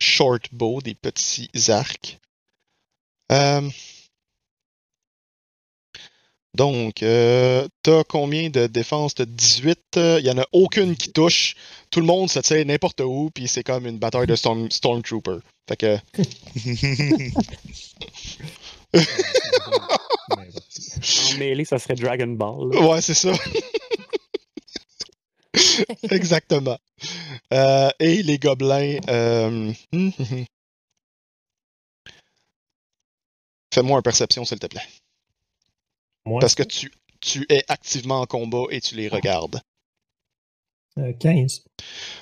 short bows, des petits arcs. Euh, Donc, euh, t'as combien de défense? T'as 18. Il y en a aucune qui touche. Tout le monde se tire n'importe où, puis c'est comme une bataille de storm, Stormtrooper. Fait que, (laughs) (laughs) En mêlée, ça serait Dragon Ball. là. ouais, c'est ça. (laughs) (laughs) Exactement. Euh, et les gobelins. euh. Fais-moi une perception, s'il te plaît. Moi, Parce que tu, tu es activement en combat et tu les regardes. euh, 15.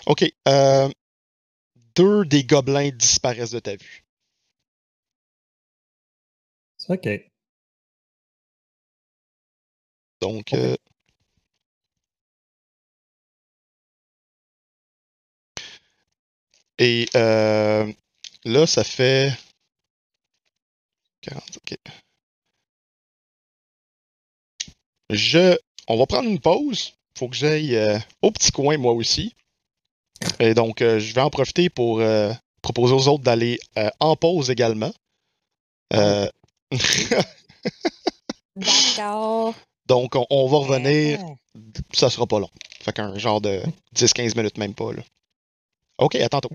Ok. euh, deux des gobelins disparaissent de ta vue. C'est OK. Donc. Ok. Et euh, là, ça fait. 40, ok. Je. On va prendre une pause. Faut que j'aille euh, au petit coin, moi aussi. Et donc, euh, je vais en profiter pour euh, proposer aux autres d'aller en pause également. (laughs) D'accord. donc, on, on va revenir. Ça sera pas long. Fait qu'un genre de 10-15 minutes, même pas. Là. Ok, à tantôt.